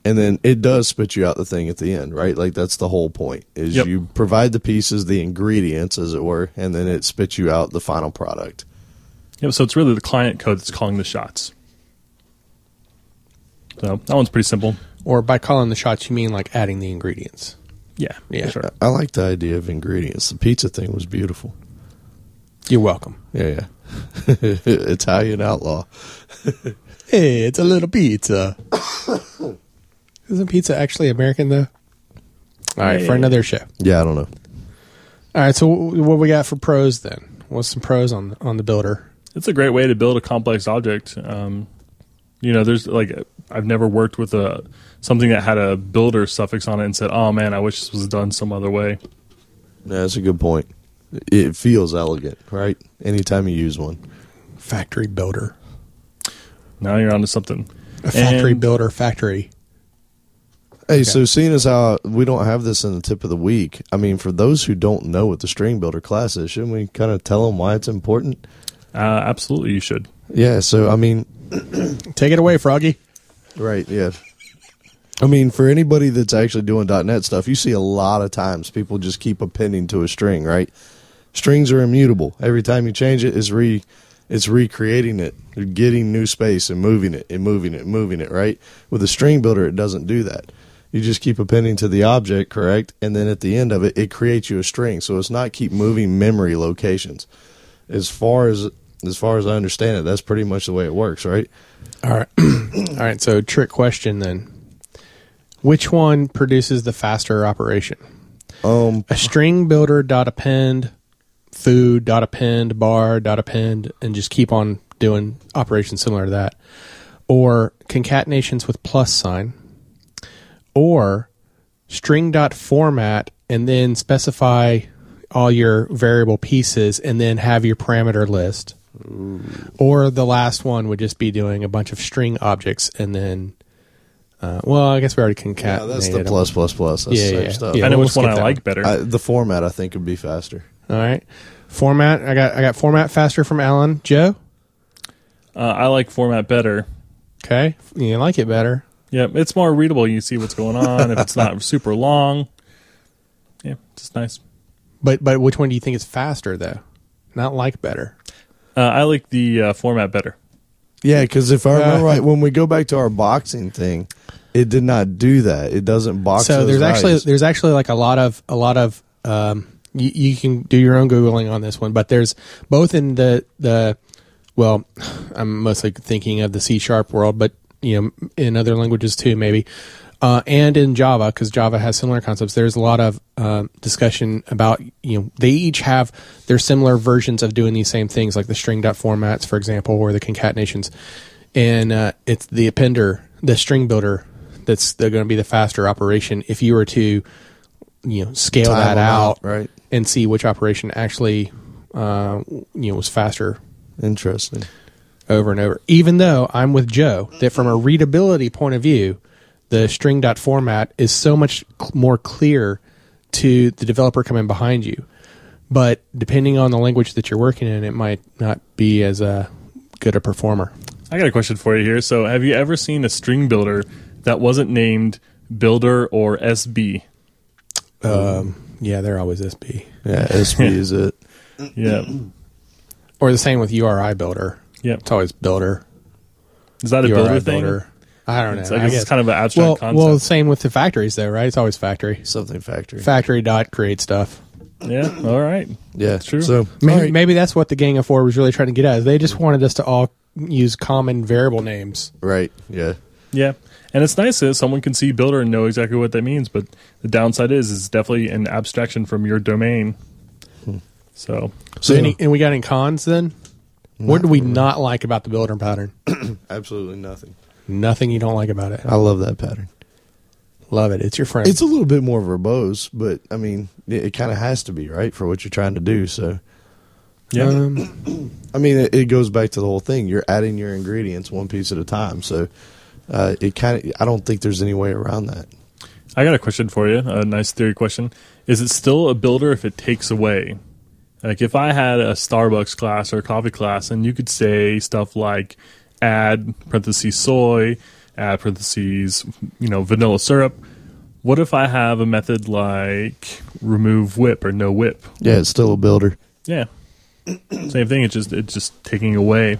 And then it does spit you out the thing at the end, right? Like that's the whole point. Is Yep. you provide the pieces, the ingredients as it were, and then it spits you out the final product. Yep, so it's really the client code that's calling the shots. So that one's pretty simple. Or by calling the shots, you mean like adding the ingredients. Yeah, Yeah. sure. I like the idea of ingredients. The pizza thing was beautiful. You're welcome. Yeah, yeah. Italian outlaw. Hey, it's a little pizza. Isn't pizza actually American though? All right, for another show. Yeah, I don't know. All right, so wh- what we got for pros then? What's some pros on on the builder? It's a great way to build a complex object. Um, you know, there's like I've never worked with a something that had a builder suffix on it and said, "Oh man, I wish this was done some other way." Yeah, that's a good point. It feels elegant, right? Anytime you use one. Factory builder. Now you're onto something. A factory And- builder factory. Hey, so seeing as how we don't have this in the tip of the week, I mean, for those who don't know what the string builder class is, shouldn't we kind of tell them why it's important? Uh, absolutely, you should. Yeah. So I mean, Take it away, Froggy. right? Yeah. I mean, for anybody that's actually doing .NET stuff, you see a lot of times people just keep appending to a string, right? Strings are immutable. Every time you change it, it's re, it's recreating it, You're getting new space and moving it and moving it, and moving it, right? With a string builder, it doesn't do that. You just keep appending to the object, correct? And then at the end of it, it creates you a string. So it's not keep moving memory locations. As far as as far as I understand it, that's pretty much the way it works, right? All right. All right. So, trick question then. Which one produces the faster operation? Um, A string builder dot append, foo dot append, bar dot append, and just keep on doing operations similar to that. Or concatenations with plus sign. Or string dot format and then specify all your variable pieces and then have your parameter list. Or the last one would just be doing a bunch of string objects and then, uh, well, I guess we already concatenated. yeah, that's the plus plus plus. That's Yeah, the yeah, stuff. yeah. I know we'll which one I like one. better. I, the format I think would be faster. All right, format. I got I got format faster from Allen. Joe. uh, I like format better. Okay, you like it better. Yeah, it's more readable. You see what's going on. if it's not super long, yeah, it's just nice. But but which one do you think is faster though? Not like better. Uh, I like the uh, format better. Yeah, because if I Uh, remember right, when we go back to our boxing thing, it did not do that. It doesn't box. so those there's actually there's actually like a lot of a lot of um, you, you can do your own googling on this one, but there's both in the the well, I'm mostly thinking of the C sharp world, but you know in other languages too maybe. Uh, and in Java, because Java has similar concepts, there's a lot of um, discussion about you know they each have their similar versions of doing these same things, like the string dot formats, for example, or the concatenations. And uh, it's the appender, the string builder, that's going to be the faster operation. If you were to you know scale Time that out, out, right. and see which operation actually uh, you know was faster interesting. Over and over. Even though I'm with Joe that from a readability point of view, the string dot format is so much cl- more clear to the developer coming behind you. But depending on the language that you're working in, it might not be as uh, good a performer. I got a question for you here. So, have you ever seen a string builder that wasn't named Builder or SB? Um, yeah, they're always SB. Yeah, SB is it. Yeah, Or the same with URI builder. Yeah. It's always builder. Is that a URI builder thing? builder. I don't know. It's, I guess it's kind of an abstract well, concept. well, same with the factories though, right? It's always factory. Something factory. Factory dot create stuff. yeah, all right. yeah, true. So Maybe, alright. maybe that's what the Gang of Four was really trying to get at. Is they just wanted us to all use common variable names. right. Yeah. Yeah, and it's nice that someone can see builder and know exactly what that means. But the downside is, it's definitely an abstraction from your domain. Hmm. So So, any, and we got any cons then? What do we not like about the builder pattern? absolutely nothing. Nothing you don't like about it. I love that pattern. Love it. It's your friend. It's a little bit more verbose, but I mean, it, it kind of has to be right for what you're trying to do. So, yeah, Um, I mean, it, it goes back to the whole thing. You're adding your ingredients one piece at a time. So, uh, it kind of. I don't think there's any way around that. I got a question for you. A nice theory question: Is it still a builder if it takes away? Like if I had a Starbucks class or a coffee class, and you could say stuff like add parentheses soy, add parentheses you know vanilla syrup. What if I have a method like remove whip or no whip? Yeah, it's still a builder. Yeah, same thing. It's just it's just taking away.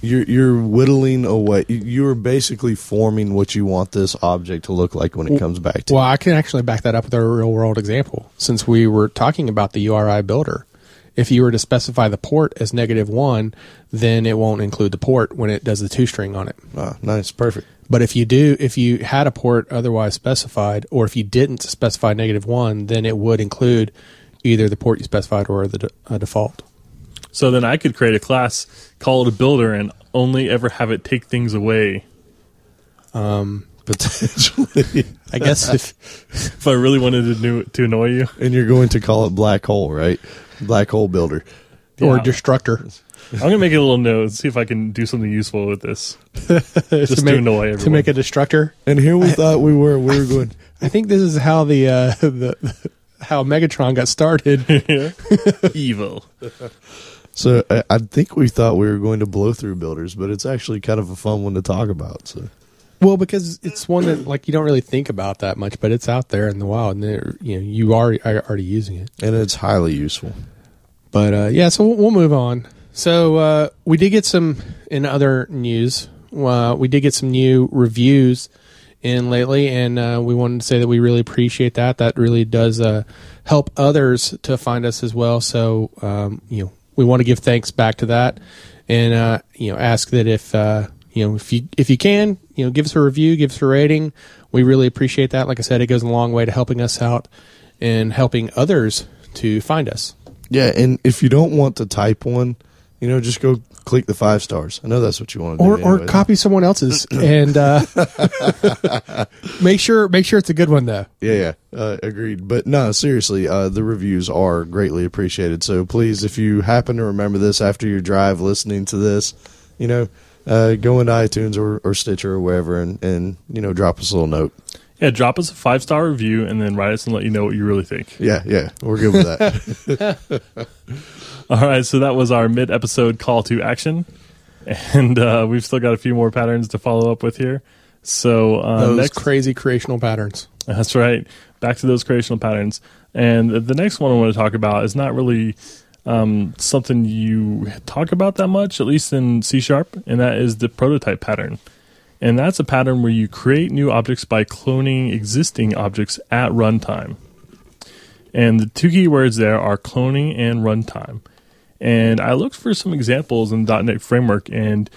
You're you're whittling away. you- You're basically forming what you want this object to look like when it comes back to. well, I can actually back that up with a real world example. Since we were talking about the URI builder, if you were to specify the port as negative one, then it won't include the port when it does the toString on it. Ah, nice, perfect. But if you do, if you had a port otherwise specified, or if you didn't specify negative one, then it would include either the port you specified or the de- uh, default. So then I could create a class, call it a builder, and only ever have it take things away. Um, Potentially, I guess if If I really wanted to, do, to annoy you. and you're going to call it black hole, right? Black hole builder. or Yeah. destructor I'm gonna make a little note and see if I can do something useful with this. just to annoy to everyone. make a destructor. And here we thought we were we were going. I think this is how the uh, the how Megatron got started. Evil. So I, I think we thought we were going to blow through builders, but it's actually kind of a fun one to talk about. So well, because it's one that like you don't really think about that much, but it's out there in the wild, and they're- you know you are are already using it. and it's highly useful. But uh, yeah, so we'll, move on. So uh, we did get some in other news. Uh, we did get some new reviews in lately, and uh, we wanted to say that we really appreciate that. That really does uh, help others to find us as well. So um, you know, we want to give thanks back to that, and uh, you know, ask that if uh, you know if you if you can, you know, give us a review, give us a rating. We really appreciate that. Like I said, it goes a long way to helping us out and helping others to find us. Yeah, and if you don't want to type one, you know, just go click the five stars. I know that's what you want to do. or or copy someone else's and uh, make sure make sure it's a good one though. Yeah, yeah, uh, agreed. But no, seriously, uh, the reviews are greatly appreciated. So please, if you happen to remember this after your drive, listening to this, you know, uh, go into iTunes or, or Stitcher or wherever, and and you know, drop us a little note. Yeah, drop us a five star review and then write us and let you know what you really think. Yeah, yeah, we're good with that. All right, so that was our mid episode call to action. And uh, we've still got a few more patterns to follow up with here. So uh, Those next, crazy creational patterns. That's right. Back to those creational patterns. And the- the next one I want to talk about is not really um, something you talk about that much, at least in C sharp, and that is the prototype pattern. And that's a pattern where you create new objects by cloning existing objects at runtime. And the two key words there are cloning and runtime. And I looked for some examples in the .NET framework, and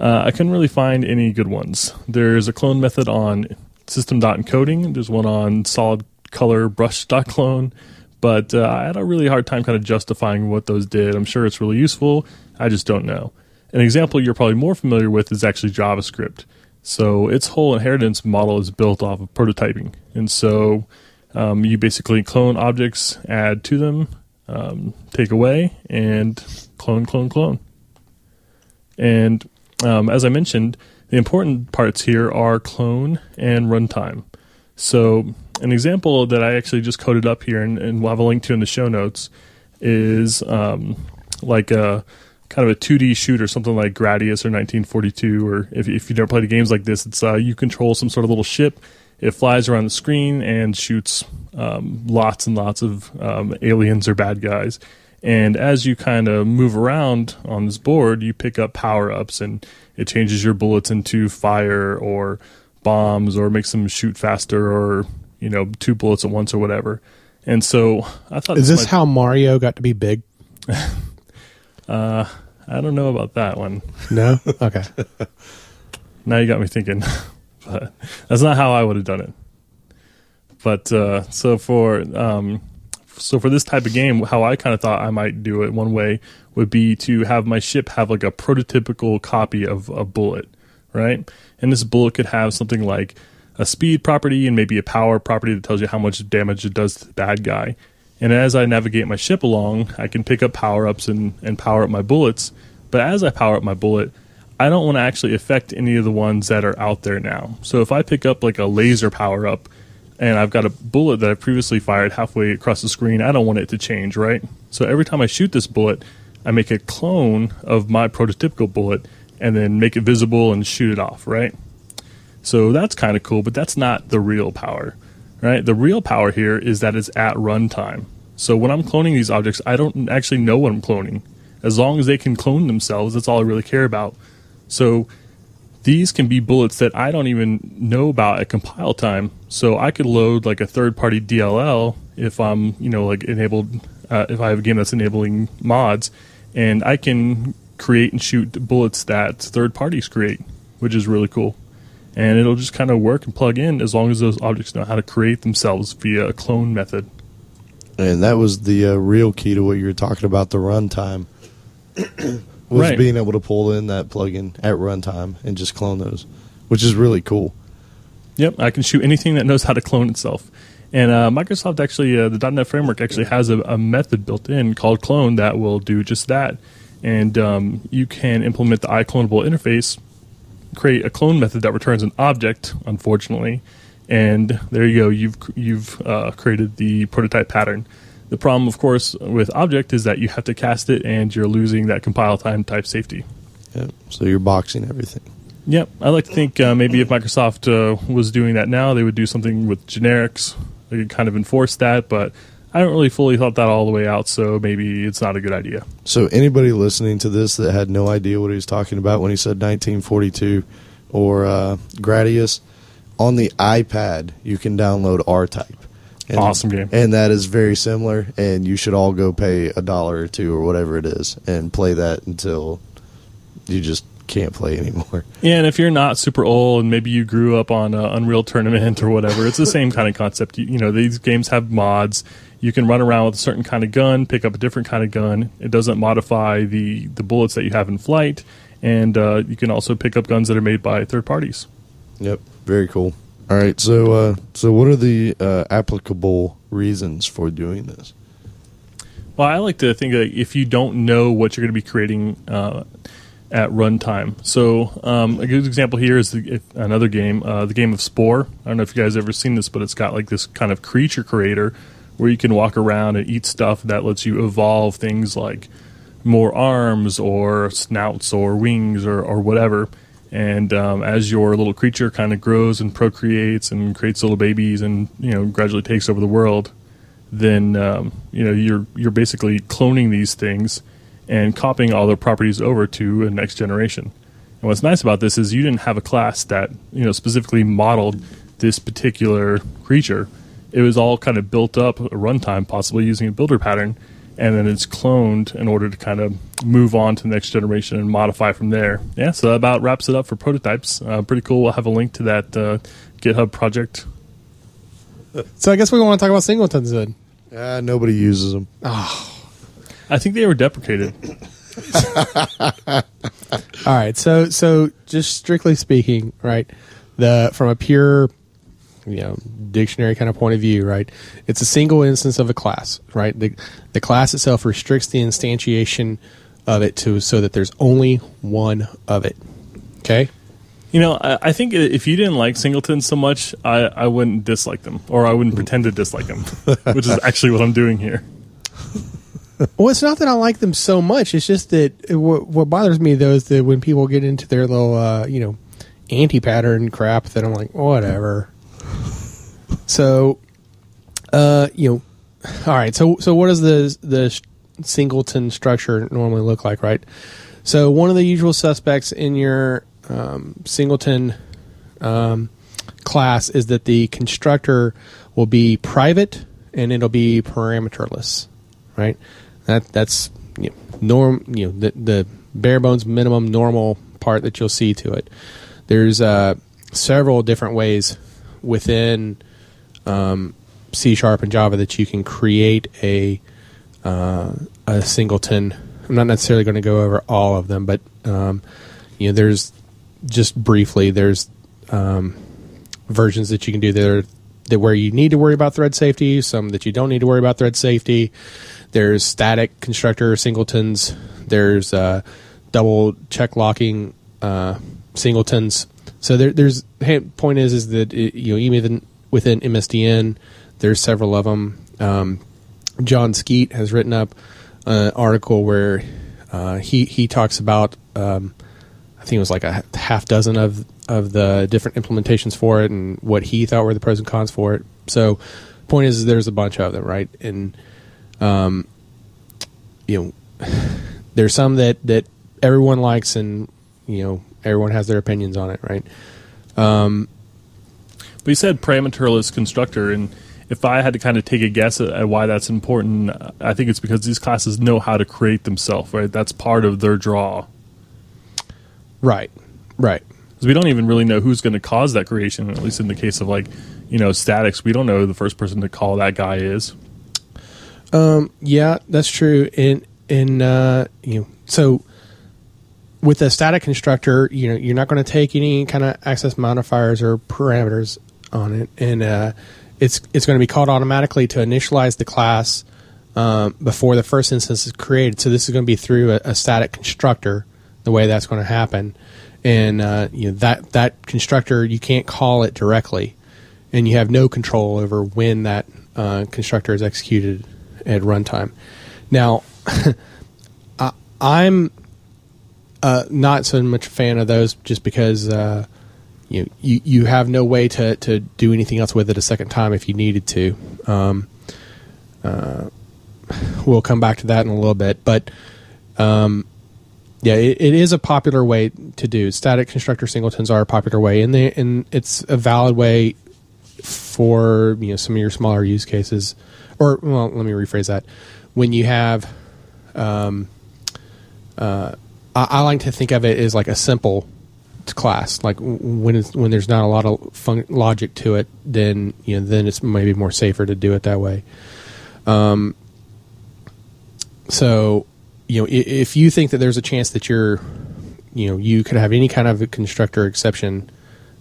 uh, I couldn't really find any good ones. There's a clone method on system.encoding. There's one on solid color brush.clone. But uh, I had a really hard time kind of justifying what those did. I'm sure it's really useful. I just don't know. An example you're probably more familiar with is actually JavaScript. So its whole inheritance model is built off of prototyping. And so um, you basically clone objects, add to them, um, take away, and clone, clone, clone. And um, as I mentioned, the important parts here are clone and runtime. So, an example that I actually just coded up here and, and we'll have a link to in the show notes is um, like a kind of a 2D shooter, something like Gradius or 1942. Or if, if you've never played games like this, it's uh, you control some sort of little ship. It flies around the screen and shoots um, lots and lots of um, aliens or bad guys. And as you kind of move around on this board, you pick up power ups and it changes your bullets into fire or bombs or makes them shoot faster or, you know, two bullets at once or whatever. And so I thought Is this might- how Mario got to be big? uh, I don't know about that one. No. Okay. Now you got me thinking. but that's not how I would have done it. But uh, so for um, so for this type of game, how I kind of thought I might do it one way would be to have my ship have like a prototypical copy of a bullet, right? And this bullet could have something like a speed property and maybe a power property that tells you how much damage it does to the bad guy. And as I navigate my ship along, I can pick up power ups and, and power up my bullets. But as I power up my bullet, I don't want to actually affect any of the ones that are out there now. So if I pick up like a laser power up and I've got a bullet that I previously fired halfway across the screen, I don't want it to change, right? So every time I shoot this bullet, I make a clone of my prototypical bullet and then make it visible and shoot it off, right? So that's kind of cool, but that's not the real power, right? The real power here is that it's at runtime. So when I'm cloning these objects, I don't actually know what I'm cloning. As long as they can clone themselves, that's all I really care about. So these can be bullets that I don't even know about at compile time. So I could load like a third party DLL if I'm, you know, like enabled, uh, if I have a game that's enabling mods, and I can create and shoot bullets that third parties create, which is really cool. And it'll just kind of work and plug in as long as those objects know how to create themselves via a clone method. And that was the uh, real key to what you were talking about the runtime. was Right. being able to pull in that plugin at runtime and just clone those, which is really cool. Yep, I can shoot anything that knows how to clone itself. And uh, Microsoft actually, uh, the .NET framework actually has a, a, method built in called clone that will do just that. And um, you can implement the ICloneable interface, create a clone method that returns an object, unfortunately, and there you go. You've you've uh, created the prototype pattern. The problem, of course, with object is that you have to cast it, and you're losing that compile time type safety. Yeah, so you're boxing everything. Yep, I like to think uh, maybe if Microsoft uh, was doing that now, they would do something with generics. They could kind of enforce that, but I haven't really fully thought that all the way out, so maybe it's not a good idea. So anybody listening to this that had no idea what he was talking about when he said 1942 or uh, Gradius, on the iPad you can download R-Type. And, awesome game. And that is very similar, and you should all go pay a dollar or two or whatever it is and play that until you just can't play anymore. Yeah, and if you're not super old and maybe you grew up on uh, Unreal Tournament or whatever, it's the same kind of concept. You, you, know, these games have mods. You can run around with a certain kind of gun, pick up a different kind of gun. It doesn't modify the the bullets that you have in flight, and uh, you can also pick up guns that are made by third parties. Yep, very cool. All right, so uh, so what are the uh, applicable reasons for doing this? Well, I like to think that if you don't know what you're going to be creating uh, at runtime. So um, a good example here is the, another game, uh, the game of Spore. I don't know if you guys ever seen this, but it's got like this kind of creature creator where you can walk around and eat stuff that lets you evolve things like more arms or snouts or wings or, or whatever. And um, as your little creature kind of grows and procreates and creates little babies and you know gradually takes over the world, then um, you know you're you're basically cloning these things and copying all their properties over to a next generation. And what's nice about this is you didn't have a class that you know specifically modeled this particular creature. It was all kind of built up a runtime, possibly using a builder pattern, and then it's cloned in order to kind of move on to the next generation and modify from there. Yeah, so that about wraps it up for prototypes. Uh, pretty cool. We'll have a link to that uh, GitHub project. So I guess we want to talk about singletons then. Yeah, nobody uses them. Oh. I think they were deprecated. All right, so so just strictly speaking, right? The from a pure you know dictionary kind of point of view, right? It's a single instance of a class, right? The the class itself restricts the instantiation of it to so that there's only one of it. Okay. You know, I, I think if you didn't like singletons so much, I, I wouldn't dislike them, or I wouldn't pretend to dislike them, which is actually what I'm doing here well, it's not that I like them so much. It's just that it, what, what, bothers me though is that when people get into their little, uh, you know, anti-pattern crap, that I'm like, whatever. So, uh, you know, all right. So, so what does the the singleton structure normally look like, right? So, one of the usual suspects in your um, singleton um, class is that the constructor will be private and it'll be parameterless, right? That that's you know, norm. You know the the bare bones minimum normal part that you'll see to it. There's uh, several different ways within um, C sharp and Java that you can create a uh, a singleton. I'm not necessarily going to go over all of them, but um, you know, there's just briefly there's um, versions that you can do there that where you need to worry about thread safety, some that you don't need to worry about thread safety. There's static constructor singletons. There's uh, double check locking uh, singletons. So there, there's point is is that it, you know even within MSDN, there's several of them. Um, Jon Skeet has written up an article where uh, he he talks about um, I think it was like a half dozen of of the different implementations for it and what he thought were the pros and cons for it. So, point is, there's a bunch of them, right? And um, you know, there's some that that everyone likes, and you know, everyone has their opinions on it, right? Um, but you said parameterless constructor, and if I had to kind of take a guess at, why that's important, I think it's because these classes know how to create themselves, right? That's part of their draw. Right, right. Because we don't even really know who's going to cause that creation. At least in the case of like, you know, statics, we don't know who the first person to call that guy is. Um, yeah, that's true. And and uh, you know, so with a static constructor, you know, you're not going to take any kind of access modifiers or parameters on it, and uh, it's it's going to be called automatically to initialize the class um, before the first instance is created. So this is going to be through a, a static constructor. The way that's going to happen, and uh, you know that that constructor you can't call it directly, and you have no control over when that uh, constructor is executed at runtime. Now, I, I'm uh, not so much a fan of those just because uh, you, you you have no way to, to do anything else with it a second time if you needed to. Um, uh, we'll come back to that in a little bit, but um, yeah, it, it is a popular way to do static constructor singletons are a popular way, and they and it's a valid way for you know some of your smaller use cases. Or well, let me rephrase that. When you have um, uh, I, I like to think of it as like a simple class. Like when it's, when there's not a lot of fun- logic to it, then you know then it's maybe more safer to do it that way. Um. So, you know, if, if you think that there's a chance that you're, you know, you could have any kind of a constructor exception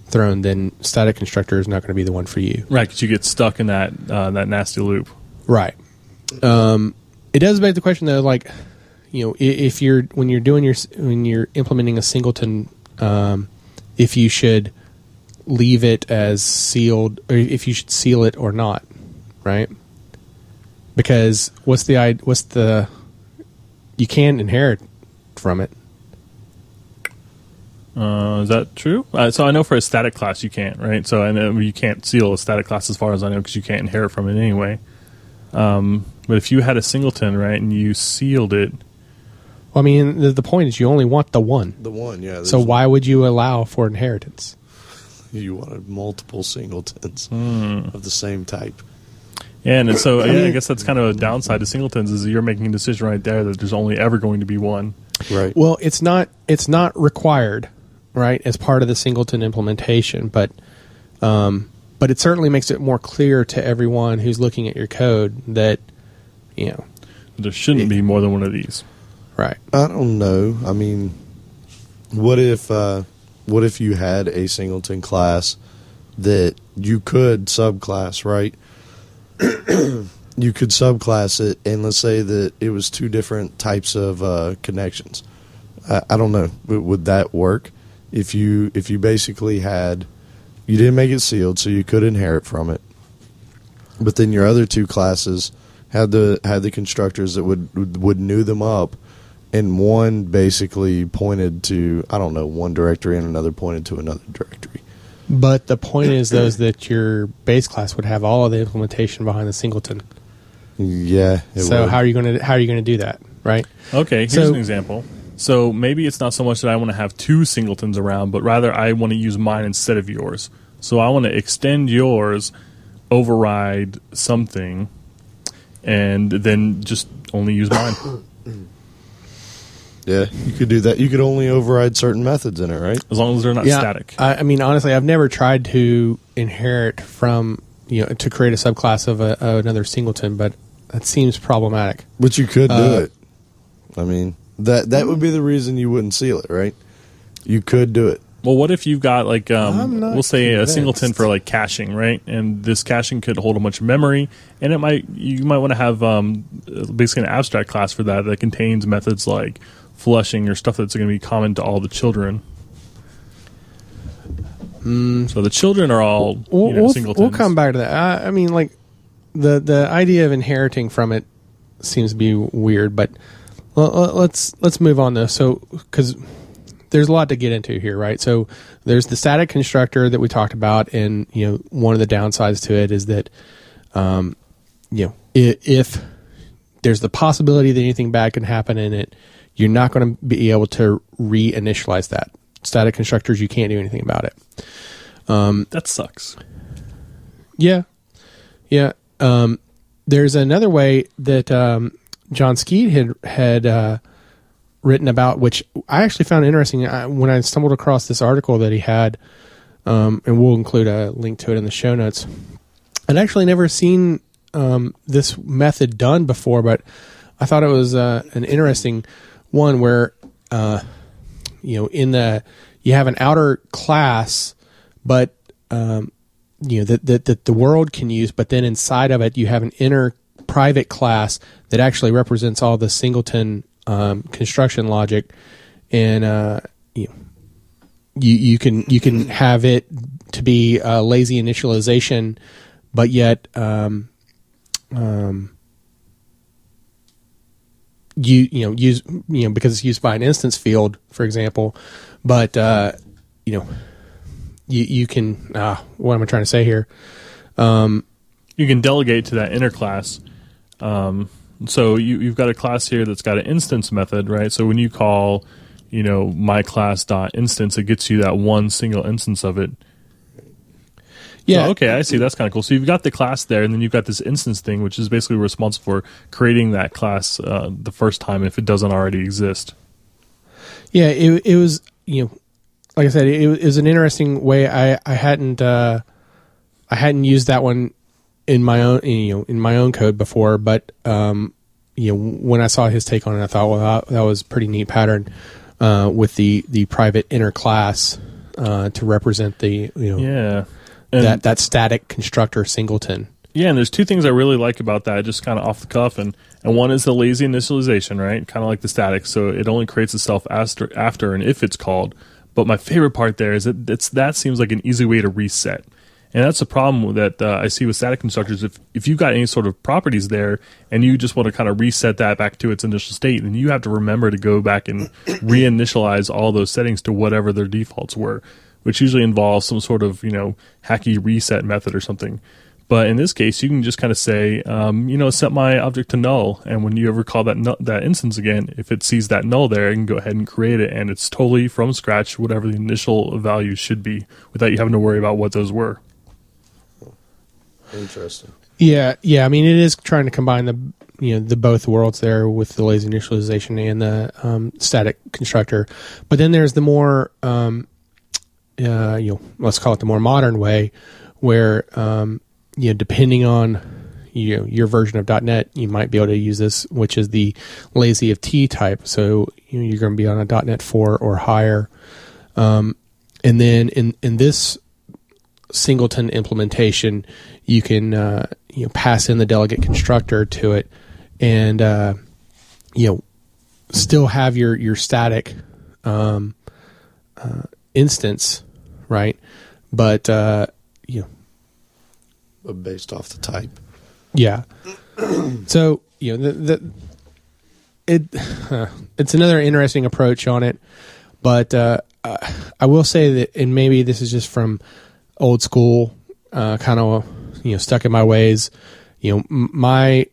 thrown, then static constructor is not going to be the one for you. Right, because you get stuck in that uh, that nasty loop. Right. Um, it does beg the question though, like, you know, if you're when you're doing your when you're implementing a singleton, um, if you should leave it as sealed, or if you should seal it or not, right? Because what's the what's the you can inherit from it. Uh, is that true? Uh, so I know for a static class you can't, right? So know you can't seal a static class as far as I know because you can't inherit from it anyway. Um, but if you had a singleton, right, and you sealed it, Well, I mean, the, the point is you only want the one. The one, yeah. So why would you allow for inheritance? you wanted multiple singletons Hmm. of the same type? yeah, and so yeah, I guess that's kind of a downside to singletons is you're making a decision right there that there's only ever going to be one. Right. Well, it's not it's not required, right, as part of the singleton implementation, but um, but it certainly makes it more clear to everyone who's looking at your code that you know, There shouldn't be more than one of these. Right. I don't know. I mean, what if uh, what if you had a singleton class that you could subclass, right? you could subclass it, and let's say that it was two different types of uh, connections. I, I don't know. Would, that work? If you if you basically had you didn't make it sealed, so you could inherit from it, but then your other two classes had the had the constructors that would would, would new them up, and one basically pointed to I don't know one directory and another pointed to another directory. But the point is those that your base class would have all of the implementation behind the singleton. Yeah. it so would. how are you going to how are you going to do that, right? Okay, here's So- an example. So maybe it's not so much that I want to have two singletons around, but rather I want to use mine instead of yours. So I want to extend yours, override something, and then just only use mine. yeah, you could do that. You could only override certain methods in it, right? as long as they're not static. I, I mean, honestly, I've never tried to inherit from you know to create a subclass of, a, of another singleton, but that seems problematic. But you could do Uh, it. I mean, that that would be the reason you wouldn't seal it, right? You could do it. Well, what if you've got like um, we'll say a singleton for like caching, right? And this caching could hold a bunch of memory, and it might you might want to have um, basically an abstract class for that that contains methods like flushing or stuff that's going to be common to all the children. So the children are all. We'll, you know, we'll, singletons. we'll come back to that. I, I mean, like the the idea of inheriting from it seems to be weird, but well, let's let's move on though. So because there's a lot to get into here, right? So there's the static constructor that we talked about, and you know one of the downsides to it is that, um, you know, i- if there's the possibility that anything bad can happen in it, you're not going to be able to reinitialize that. Static constructors, you can't do anything about it. That sucks. Yeah, yeah. Um, there's another way that um, Jon Skeet had had uh, written about, which I actually found interesting I, when I stumbled across this article that he had, um, and we'll include a link to it in the show notes. I'd actually never seen um, this method done before, but I thought it was uh, an interesting one where uh, you know in the you have an outer class, but um, you know that, that that the world can use, but then inside of it you have an inner private class that actually represents all the singleton um, construction logic, and uh, you know, you you can you can have it to be a lazy initialization, but yet um, um, you you know use you know because it's used by an instance field, for example, but uh, you know you you can uh, what am I trying to say here? Um, you can delegate to that inner class. Um, so you, you've got a class here that's got an instance method, right? So when you call, you know, my class dot instance, it gets you that one single instance of it. Yeah. So, okay, I see. That's kind of cool. So you've got the class there, and then you've got this instance thing, which is basically responsible for creating that class uh, the first time if it doesn't already exist. Yeah, it it was you know, like I said, it, it was an interesting way. I I hadn't uh, I hadn't used that one in my own you know in my own code before, but um, you know when I saw his take on it, I thought, well, that, was a pretty neat pattern uh, with the the private inner class uh, to represent the you know Yeah. And that that static constructor singleton. Yeah, and there's two things I really like about that, just kind of off the cuff, and and one is the lazy initialization, right? Kind of like the static, so it only creates itself after after and if it's called. But my favorite part there is that it's that seems like an easy way to reset, and that's the problem that uh, I see with static constructors. If if you've got any sort of properties there and you just want to kind of reset that back to its initial state, then you have to remember to go back and reinitialize all those settings to whatever their defaults were, which usually involves some sort of you know hacky reset method or something. But in this case, you can just kind of say, um, you know, set my object to null, and when you ever call that nu- that instance again, if it sees that null there, it can go ahead and create it, and it's totally from scratch whatever the initial value should be, without you having to worry about what those were. Interesting. Yeah, yeah. I mean, it is trying to combine the you know the both worlds there with the lazy initialization and the um, static constructor. But then there's the more um, uh, you know let's call it the more modern way, where um, you know depending on you know, your version of .NET, you might be able to use this, which is the lazy of T type. So you know, you're going to be on a .NET 4 or higher. Um, and then in in this singleton implementation, you can uh, you know pass in the delegate constructor to it, and uh, you know still have your your static um, uh, instance, right? But uh, you know, But based off the type. yeah. so you know the, the it it's another interesting approach on it, but uh, uh, I will say that, and maybe this is just from old school, uh, kind of you know stuck in my ways. You know, m- my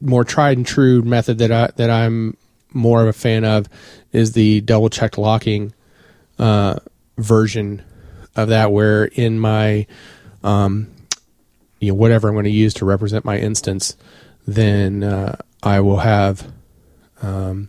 more tried and true method that I that I'm more of a fan of is the double checked locking uh, version of that, where in my um, you know whatever I'm going to use to represent my instance, then uh, I will have um,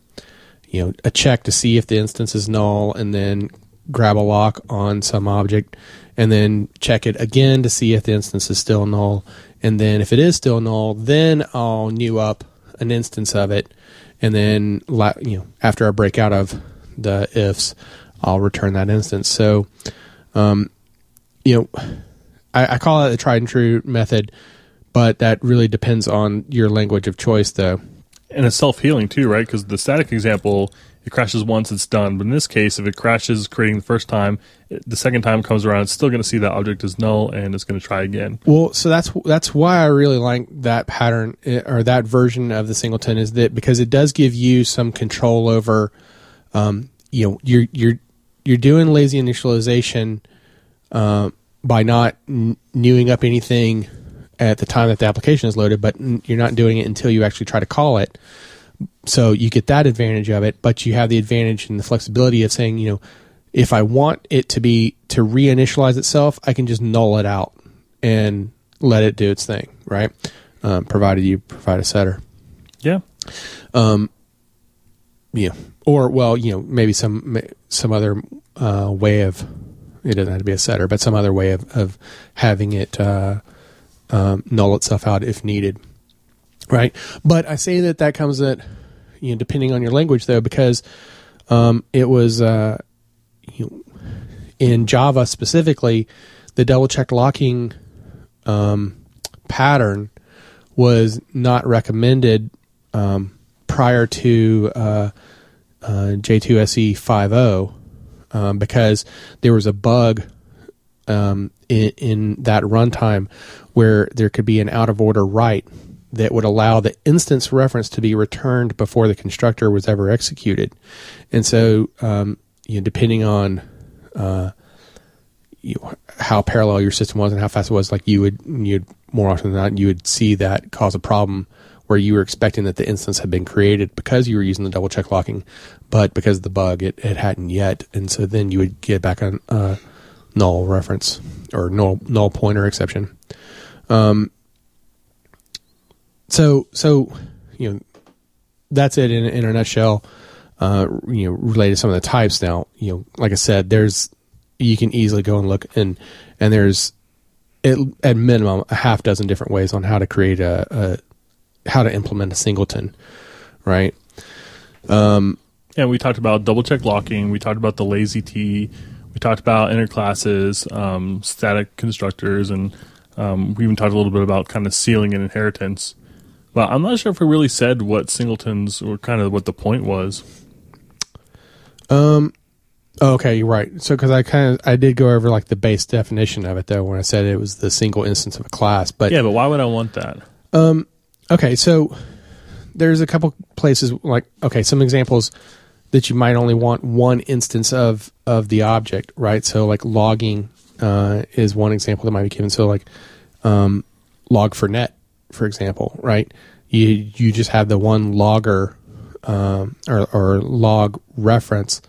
you know a check to see if the instance is null, and then grab a lock on some object, and then check it again to see if the instance is still null, and then if it is still null, then I'll new up an instance of it, and then you know after I break out of the ifs, I'll return that instance. So, um, you know, I, I call it the tried and true method, but that really depends on your language of choice, though. And it's self healing too, right? Because the static example, it crashes once, it's done. But in this case, if it crashes creating the first time, it, the second time comes around, it's still going to see that object is null and it's going to try again. Well, so that's that's why I really like that pattern eh, or that version of the singleton is that because it does give you some control over, um, you know, you're you're you're doing lazy initialization uh, by not n- newing up anything at the time that the application is loaded, but n- you're not doing it until you actually try to call it. So you get that advantage of it, but you have the advantage and the flexibility of saying, you know, if I want it to be to reinitialize itself, I can just null it out and let it do its thing, right? Um, provided you provide a setter. Yeah. Um, Yeah. Or well, you know, maybe some some other uh, way of it doesn't have to be a setter, but some other way of of having it uh, um, null itself out if needed, right? But I say that that comes at you know depending on your language though, because um, it was uh, you know, in Java specifically, the double check locking um, pattern was not recommended um, prior to uh, uh, J2SE 5.0 um, because there was a bug um, in, in that runtime where there could be an out of order write that would allow the instance reference to be returned before the constructor was ever executed. And so, um, you know, depending on uh, you how parallel your system was and how fast it was, like you would, you'd more often than not, you would see that cause a problem where you were expecting that the instance had been created because you were using the double check locking, but because of the bug, it, it hadn't yet. And so then you would get back a uh, null reference or null, null pointer exception. Um, so, so, you know, that's it in, in a nutshell. Uh, you know, related to some of the types now, you know, like I said, there's, you can easily go and look and, and there's at, minimum a half dozen different ways on how to create a, a how to implement a singleton, right? Um, yeah, we talked about double check locking. We talked about the lazy T. We talked about inner classes, um, static constructors, and um, we even talked a little bit about kind of sealing and inheritance. But I'm not sure if we really said what singletons or kind of what the point was. Um. okay, you're right. So because I kind of I did go over like the base definition of it though when I said it was the single instance of a class, but yeah, but why would I want that? Um. Okay, so there's a couple places like okay, some examples that you might only want one instance of of the object, right? So like logging uh, is one example that might be given. So like um, log4net, for example, right? You you just have the one logger um, or, or log reference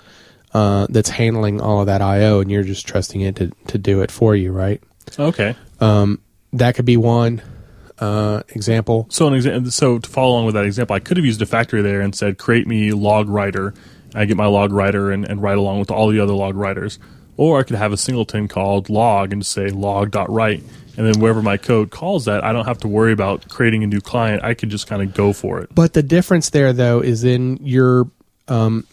uh, that's handling all of that I/O, and you're just trusting it to to do it for you, right? Okay. Um, that could be one uh, example. So an example. So to follow along with that example, I could have used a factory there and said, "Create me log writer." I get my log writer and, and write along with all the other log writers. Or I could have a singleton called log and say log.write. And then wherever my code calls that, I don't have to worry about creating a new client. I can just kind of go for it. But the difference there, though, is in your um,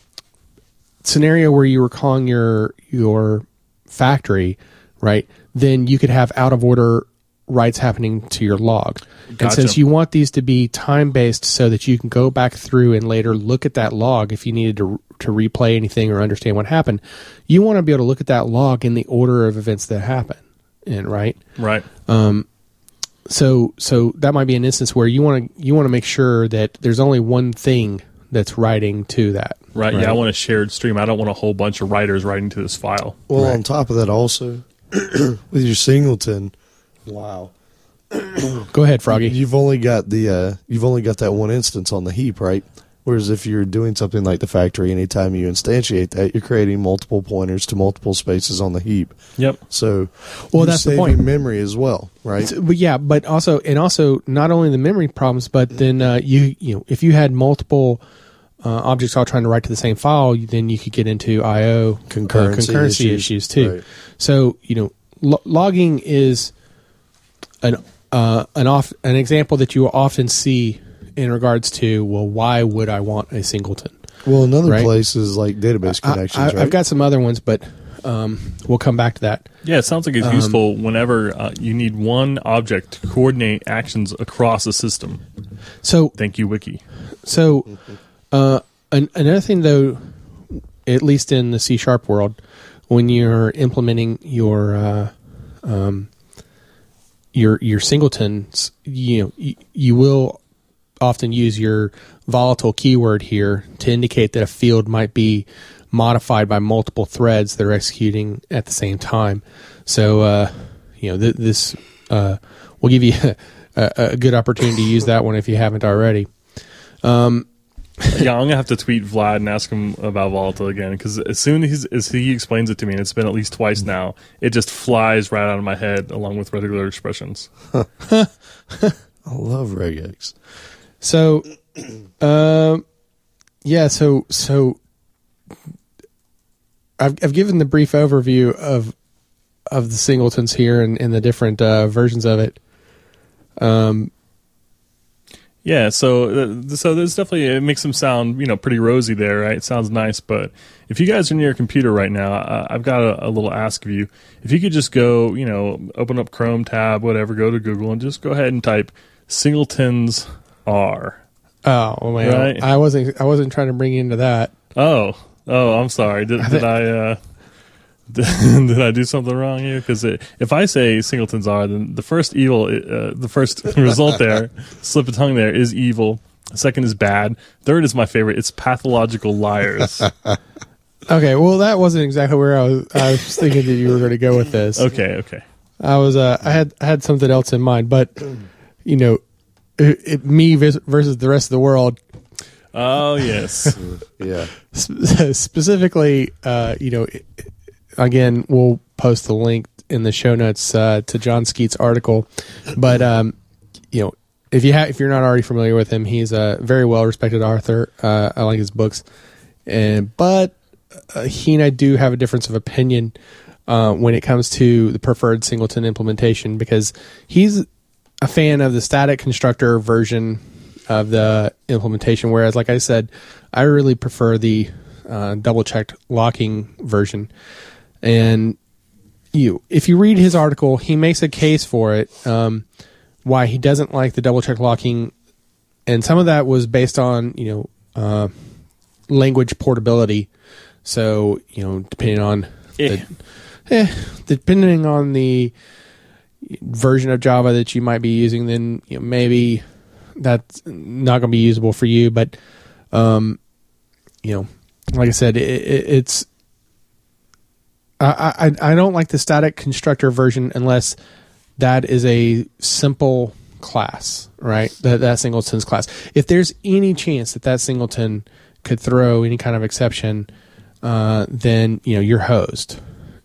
scenario where you were calling your your factory, right? Then you could have out of order writes happening to your log. Gotcha. And since you want these to be time based so that you can go back through and later look at that log if you needed to to replay anything or understand what happened, you want to be able to look at that log in the order of events that happen. And right? Right. Um so so that might be an instance where you want to you want to make sure that there's only one thing that's writing to that. Right. right? Yeah, I want a shared stream. I don't want a whole bunch of writers writing to this file. Well, right. on top of that also with your singleton Wow. Go ahead, Froggy. You've only got the uh, you've only got that one instance on the heap, right? Whereas if you're doing something like the factory, anytime you instantiate that, you're creating multiple pointers to multiple spaces on the heap. Yep. So, well, that's the point. Memory as well, right? So, but yeah, but also, and also, not only the memory problems, but then uh, you you know, if you had multiple uh, objects all trying to write to the same file, then you could get into I/O concurrency, uh, concurrency issues. issues too. Right. So you know, lo- logging is an uh, an off an example that you often see in regards to well, why would I want a singleton? Well, another right? place is like database connections. I, have right? got some other ones, but um, we'll come back to that. Yeah, it sounds like it's um, useful whenever uh, you need one object to coordinate actions across a system. So, thank you, Wiki. So, uh, an, another thing, though, at least in the C sharp world, when you're implementing your uh, um, your your singletons, you know, you, you will often use your volatile keyword here to indicate that a field might be modified by multiple threads that are executing at the same time. So, uh, you know, th- this uh, will give you a, a, good opportunity to use that one if you haven't already. Um, yeah, I'm gonna have to tweet Vlad and ask him about volatile again because as soon as, as he explains it to me, and it's been at least twice now, it just flies right out of my head along with regular expressions. I love regex. So, um, yeah, so so I've I've given the brief overview of of the singletons here and, and the different uh, versions of it. Um, Yeah, so uh, so there's definitely it makes them sound you know pretty rosy there, right? It sounds nice, but if you guys are near a computer right now, uh, I've got a, a little ask of you. If you could just go, you know, open up Chrome tab, whatever, go to Google and just go ahead and type singletons R. Oh, well, Right. I wasn't. I wasn't trying to bring you into that. Oh, oh, I'm sorry. Did, did I uh, did, did I do something wrong here? Because if I say singletons are, then the first evil, uh, the first result there, slip of tongue there is evil. Second is bad. Third is my favorite. It's pathological liars. Okay, well, that wasn't exactly where I was. I was thinking that you were going to go with this. Okay, okay. I was. Uh, I had. I had something else in mind, but you know, it, it, me vis- versus the rest of the world. Oh yes. Yeah. Specifically, uh, you know, it- again, we'll post the link in the show notes uh, to Jon Skeet's article. But um, you know, if you ha- if you're not already familiar with him, he's a very well respected author. Uh, I like his books, and but uh, he and I do have a difference of opinion uh, when it comes to the preferred singleton implementation because he's a fan of the static constructor version of the implementation, whereas, like I said, I really prefer the uh, double checked locking version. And you, if you read his article, he makes a case for it. Um, why he doesn't like the double check locking, and some of that was based on you know uh, language portability. So you know, depending on Eh. the, eh, depending on the version of Java that you might be using, then you know, maybe that's not going to be usable for you. But um, you know, like I said, it, it, it's I, I don't like the static constructor version unless that is a simple class, right? That that singleton's class. If there's any chance that that singleton could throw any kind of exception, uh, then you know you're hosed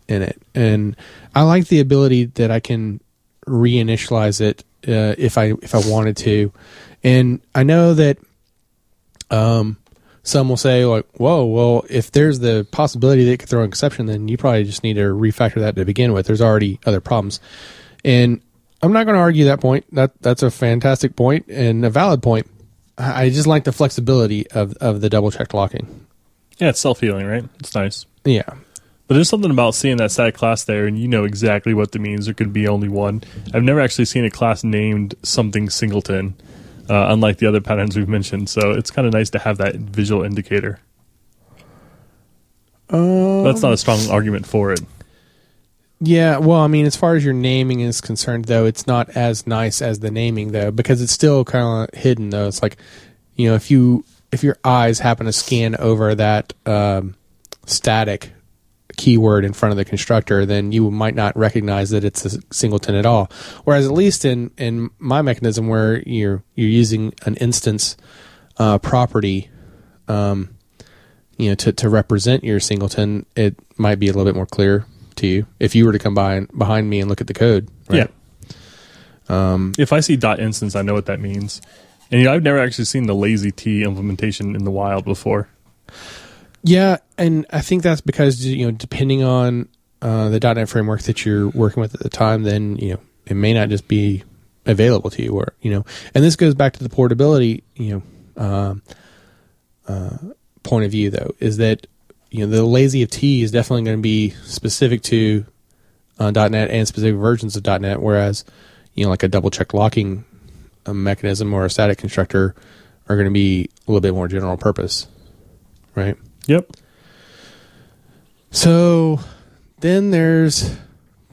in it. And I like the ability that I can reinitialize it uh, if I if I wanted to. And I know that um, some will say like, "Whoa, well, if there's the possibility that it could throw an exception, then you probably just need to refactor that to begin with. There's already other problems." And I'm not going to argue that point. That that's a fantastic point and a valid point. I just like the flexibility of of the double checked locking. Yeah, it's self healing, right? It's nice. Yeah, But there's something about seeing that static class there, and you know exactly what that means. There could be only one. I've never actually seen a class named something singleton, uh, unlike the other patterns we've mentioned. So it's kind of nice to have that visual indicator. That's not a strong argument for it. Yeah, well, I mean, as far as your naming is concerned, though, it's not as nice as the naming, though, because it's still kind of hidden. Though it's like, you know, if you if your eyes happen to scan over that um, static keyword in front of the constructor, then you might not recognize that it's a singleton at all. Whereas, at least in in my mechanism, where you're you're using an instance uh, property, um, you know, to to represent your singleton, it might be a little bit more clear to you if you were to come by behind me and look at the code. Right? Yeah. Um, if I see dot instance, I know what that means. And you know, I've never actually seen the lazy T implementation in the wild before. Yeah, and I think that's because you know, depending on uh, the .NET framework that you're working with at the time, then you know it may not just be available to you, or you know, and this goes back to the portability, you know, um, uh, point of view though, is that you know the lazy of T is definitely going to be specific to uh, .NET and specific versions of .NET, whereas you know like a double check locking uh, mechanism or a static constructor are going to be a little bit more general purpose, right? Yep. So then there's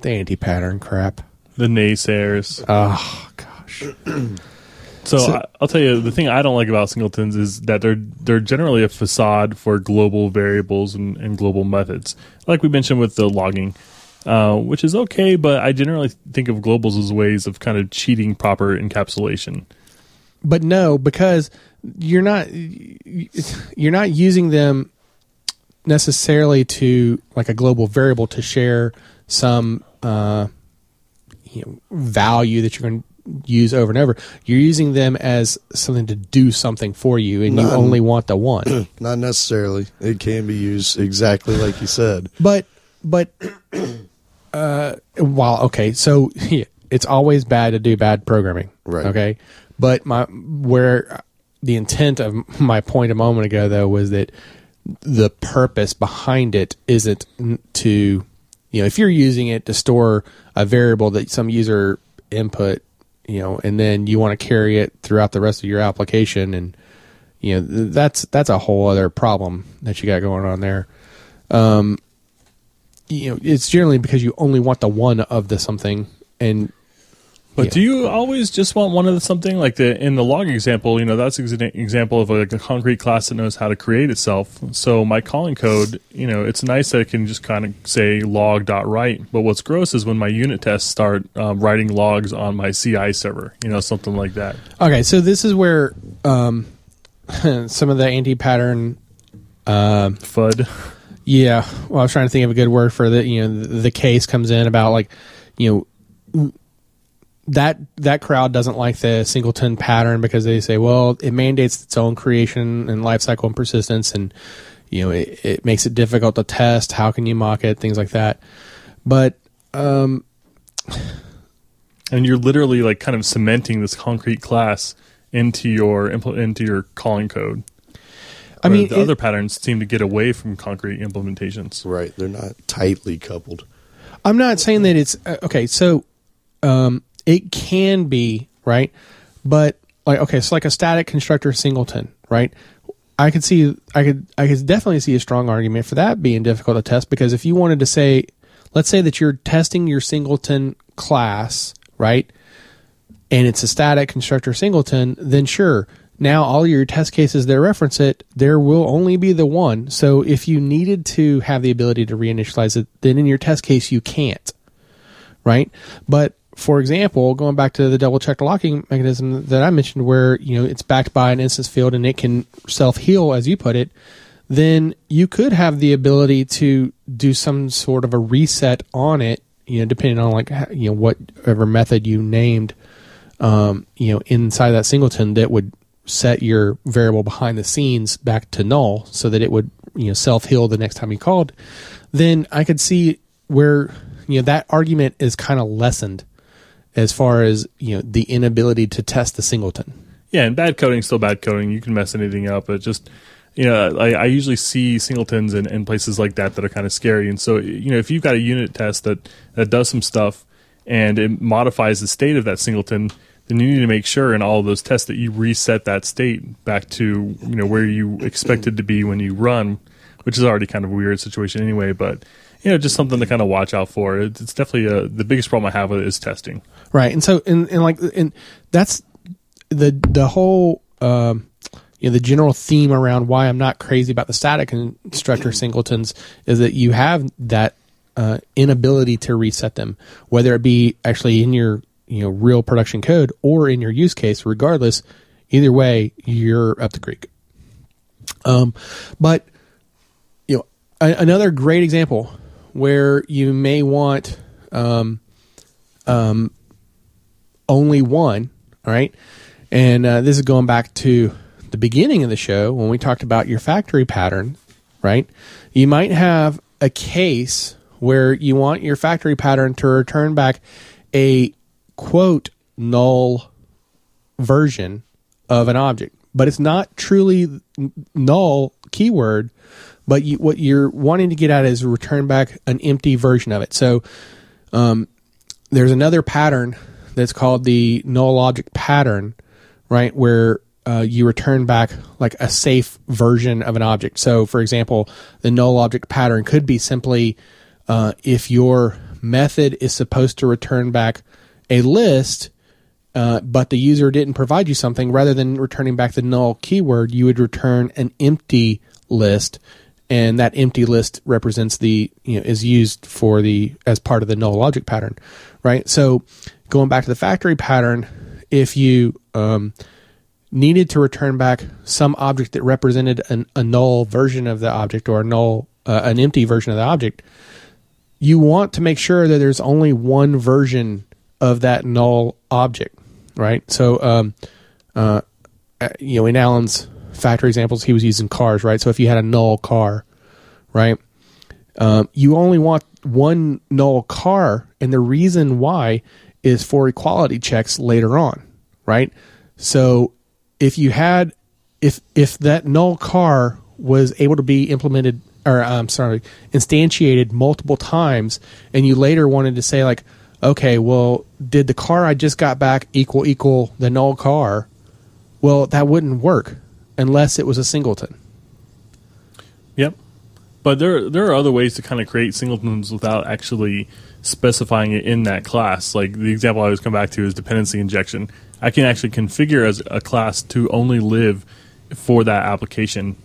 the anti-pattern crap. The naysayers. Oh gosh. So, So- I, I'll tell you the thing I don't like about singletons is that they're they're generally a facade for global variables and, and global methods, like we mentioned with the logging, uh, which is okay. But I generally think of globals as ways of kind of cheating proper encapsulation. But no, because you're not you're not using them necessarily to like a global variable to share some uh, you know, value that you're going to use over and over. You're using them as something to do something for you, and you only want the one. Not necessarily. It can be used exactly like you said. But but uh while okay, so yeah, it's always bad to do bad programming. Right. Okay. But my where the intent of my point a moment ago though was that the purpose behind it isn't to you know if you're using it to store a variable that some user input you know and then you want to carry it throughout the rest of your application and you know that's that's a whole other problem that you got going on there. Um you know it's generally because you only want the one of the something and But Yeah. do you always just want one of the something like the in the log example? You know, that's an example of like a concrete class that knows how to create itself. So my calling code, you know, it's nice that it can just kind of say log.write. But what's gross is when my unit tests start um, writing logs on my CI server. You know, something like that. Okay, so this is where um, some of the anti-pattern, um, FUD. yeah. Well, I was trying to think of a good word for the you know the, the case comes in about like you know that that crowd doesn't like the singleton pattern because they say, well, it mandates its own creation and lifecycle and persistence, and you know it, it makes it difficult to test. How can you mock it? Things like that. But um, and you're literally like kind of cementing this concrete class into your impl- into your calling code. I mean, the it- other patterns seem to get away from concrete implementations. Right. They're not tightly coupled. I'm not saying that it's uh, okay. So, um, it can be right, but like okay, so like a static constructor singleton, right? I could see, I could, I could definitely see a strong argument for that being difficult to test because if you wanted to say, let's say that you're testing your singleton class, right, and it's a static constructor singleton, then sure. Now all your test cases that reference it, there will only be the one. So if you needed to have the ability to reinitialize it, then in your test case you can't. Right? But for example, going back to the double check locking mechanism that I mentioned where, you know, it's backed by an instance field and it can self heal as you put it, then you could have the ability to do some sort of a reset on it, you know, depending on like you know whatever method you named um, you know, inside that singleton that would set your variable behind the scenes back to null so that it would, you know, self heal the next time you called, then I could see where, you know, that argument is kind of lessened as far as, you know, the inability to test the singleton. Yeah, and bad coding still bad coding. You can mess anything up. It just, you know, I, I usually see singletons in, in places like that that are kind of scary. And so, you know, if you've got a unit test that, that does some stuff and it modifies the state of that singleton, then you need to make sure in all those tests that you reset that state back to, you know, where you expected to be when you run, which is already kind of a weird situation anyway. But, you know, just something to kind of watch out for. It's, it's definitely a, the biggest problem I have with it is testing. Right. And so, and, and like, and that's the, the whole, um, you know, the general theme around why I'm not crazy about the static constructor singletons is that you have that uh, inability to reset them, whether it be actually in your, you know, real production code or in your use case, regardless, either way, you're up the creek. Um, but, a, another great example where you may want, um, um, only one. All right. And uh, this is going back to the beginning of the show when we talked about your factory pattern, right? You might have a case where you want your factory pattern to return back a quote null version of an object, but it's not truly null keyword. But you, what you're wanting to get at is return back an empty version of it. So um, there's another pattern that's called the null object pattern, right? Where uh, you return back like a safe version of an object. So, for example, the null object pattern could be simply uh, if your method is supposed to return back a list, uh, but the user didn't provide you something, rather than returning back the null keyword, you would return an empty list, and that empty list represents the you know is used for the as part of the null logic pattern, right? So going back to the factory pattern, if you um, needed to return back some object that represented an, a null version of the object or a null uh, an empty version of the object, you want to make sure that there's only one version of that null object, right? So, um, uh, uh, you know, in Allen's factory examples, he was using cars, right? So if you had a null car, right, um, you only want one null car, and the reason why is for equality checks later on, right? So if you had if if that null car was able to be implemented or I'm sorry, instantiated multiple times and you later wanted to say like, okay, well, did the car I just got back equal equal the null car? Well, that wouldn't work unless it was a singleton. Yep. But there there are other ways to kind of create singletons without actually specifying it in that class. Like the example I always come back to is dependency injection. I can actually configure as a class to only live for that application,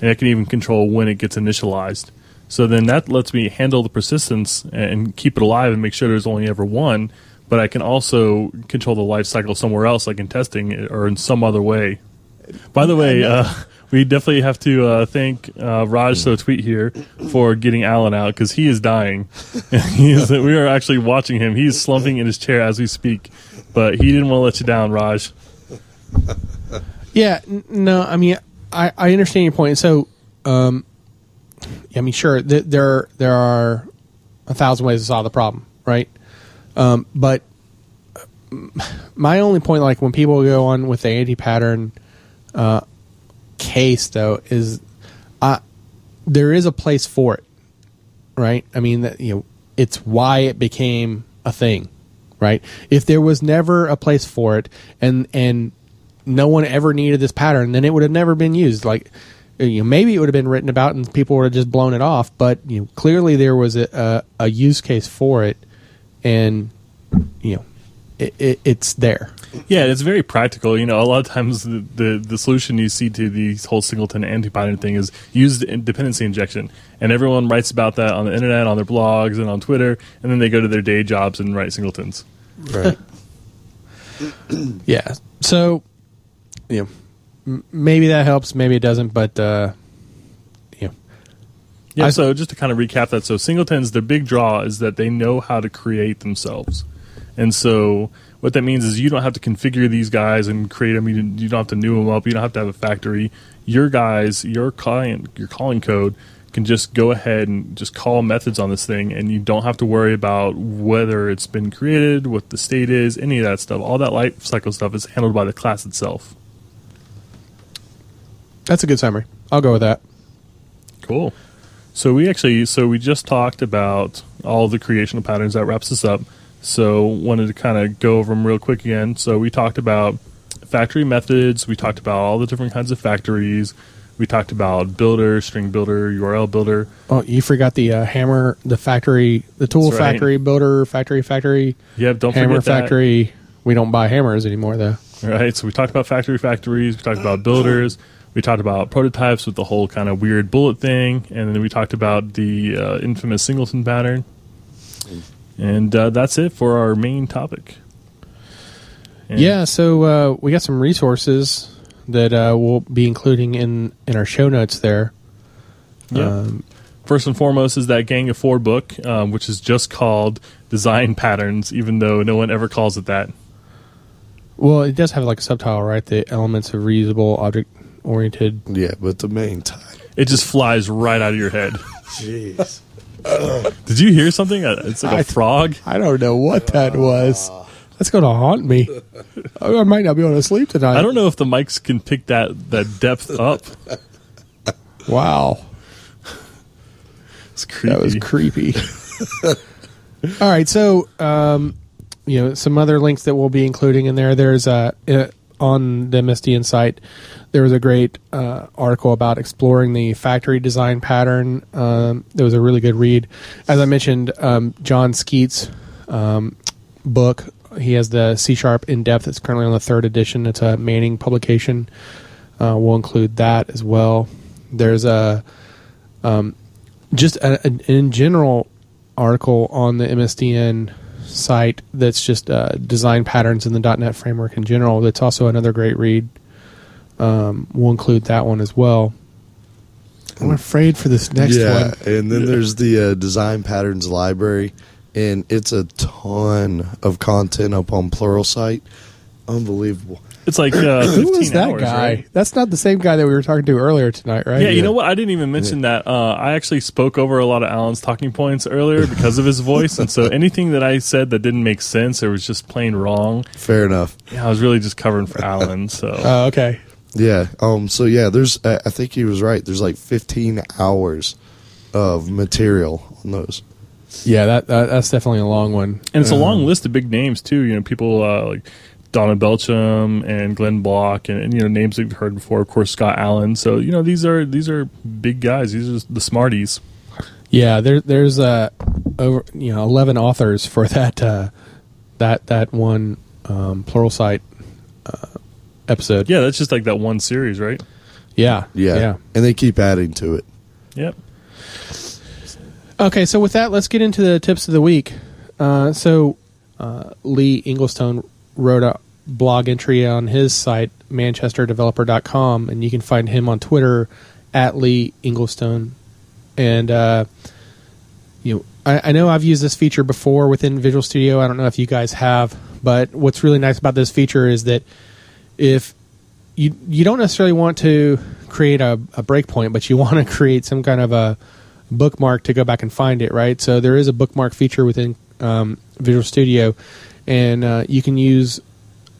and I can even control when it gets initialized. So then that lets me handle the persistence and keep it alive and make sure there's only ever one. But I can also control the life cycle somewhere else, like in testing or in some other way. By the way, uh, we definitely have to uh, thank uh, Raj So Tweet here for getting Allen out because he is dying. he is, we are actually watching him. He's slumping in his chair as we speak, but he didn't want to let you down, Raj. Yeah, n- no, I mean, I, I understand your point. So, um, I mean, sure, th- there there are a thousand ways to solve the problem, right? Um, but my only point, like when people go on with the anti-pattern uh, case, though, is uh, there is a place for it, right? I mean, that you know, it's why it became a thing, right? If there was never a place for it, and and no one ever needed this pattern, then it would have never been used. Like, you know, maybe it would have been written about and people would have just blown it off. But you know, clearly there was a, a, a use case for it, and you know, it, it, it's there. Yeah, it's very practical. You know, a lot of times the, the, the solution you see to the whole singleton anti-pattern thing is use the dependency injection, and everyone writes about that on the internet, on their blogs, and on Twitter, and then they go to their day jobs and write singletons. Right. Yeah. So, you know, m- maybe that helps, maybe it doesn't, but uh, Yeah. So just to kind of recap that, so singletons, their big draw is that they know how to create themselves, and so what that means is you don't have to configure these guys and create them. You, you don't have to new them up. You don't have to have a factory. Your guys, your client, your calling code can just go ahead and just call methods on this thing, and you don't have to worry about whether it's been created, what the state is, any of that stuff. All that life cycle stuff is handled by the class itself. that's a good summary. I'll go with that. Cool. So we actually, so we just talked about all the creational patterns. That wraps us up. So wanted to kind of go over them real quick again. So we talked about factory methods. We talked about all the different kinds of factories. We talked about builder, string builder, URL builder. Oh, you forgot the uh, hammer, the factory, the tool right. factory, builder factory, factory, Yep, don't hammer forget that. factory. We don't buy hammers anymore, though. Right. So we talked about factory factories. We talked about builders. We talked about prototypes with the whole kind of weird bullet thing, and then we talked about the uh, infamous singleton pattern. And uh, that's it for our main topic. And- Yeah, so uh, we got some resources that uh, we'll be including in in our show notes there. Yeah. Um, First and foremost is that Gang of Four book, um, which is just called Design Patterns, even though no one ever calls it that. well, it does have like a subtitle, right? The elements of reusable object oriented. Yeah, but the main title. It just flies right out of your head. Jeez. Did you hear something? Uh, It's like a I- frog. I don't know what that was. That's going to haunt me. I might not be able to sleep tonight. I don't know if the mics can pick that, that depth up. Wow, It's creepy. that was creepy. All right, so um, you know some other links that we'll be including in there. There's a, uh, on the MSDN site. There was a great uh, article about exploring the factory design pattern. Um, it was a really good read. As I mentioned, um, Jon Skeet's um, book. He has the C Sharp in depth. It's currently on the third edition. It's a Manning publication. Uh, we'll include that as well. There's a um, just a, an in general article on the MSDN site that's just uh, design patterns in the .NET framework in general. That's also another great read. Um, we'll include that one as well. I'm afraid for this next one. yeah, one. and then there's the uh, design patterns library, and it's a ton of content up on Pluralsight. Unbelievable. It's like uh, Who 15 was that hours, guy? right? That's not the same guy that we were talking to earlier tonight, right? Yeah, you know what? I didn't even mention that. Uh, I actually spoke over a lot of Allen's talking points earlier because of his voice, and so anything that I said that didn't make sense or was just plain wrong, Fair enough. yeah, I was really just covering for Allen. So Oh, okay. Yeah. Um. So yeah, there's. I I think he was right. There's like 15 hours of material on those. Yeah, that, that that's definitely a long one. and it's a long list of big names too. You know, people uh, like Donald Belcham and Glenn Block, and, and you know names that you've heard before. Of course, Scott Allen. So you know these are these are big guys. These are the smarties. Yeah, there, there's uh, over you know eleven authors for that uh, that that one um, Pluralsight uh, episode. Yeah, that's just like that one series, right? yeah, Yeah. yeah. And they keep adding to it. Yep. Okay, so with that, let's get into the tips of the week. Uh, so uh, Lee Englestone wrote a blog entry on his site manchesterdeveloper.com, and you can find him on Twitter at Lee Englestone. And uh, you know, I, I know I've used this feature before within Visual Studio. I don't know if you guys have, but what's really nice about this feature is that if you you don't necessarily want to create a, a breakpoint, but you want to create some kind of a bookmark to go back and find it, right? So there is a bookmark feature within um, Visual Studio, and uh, you can use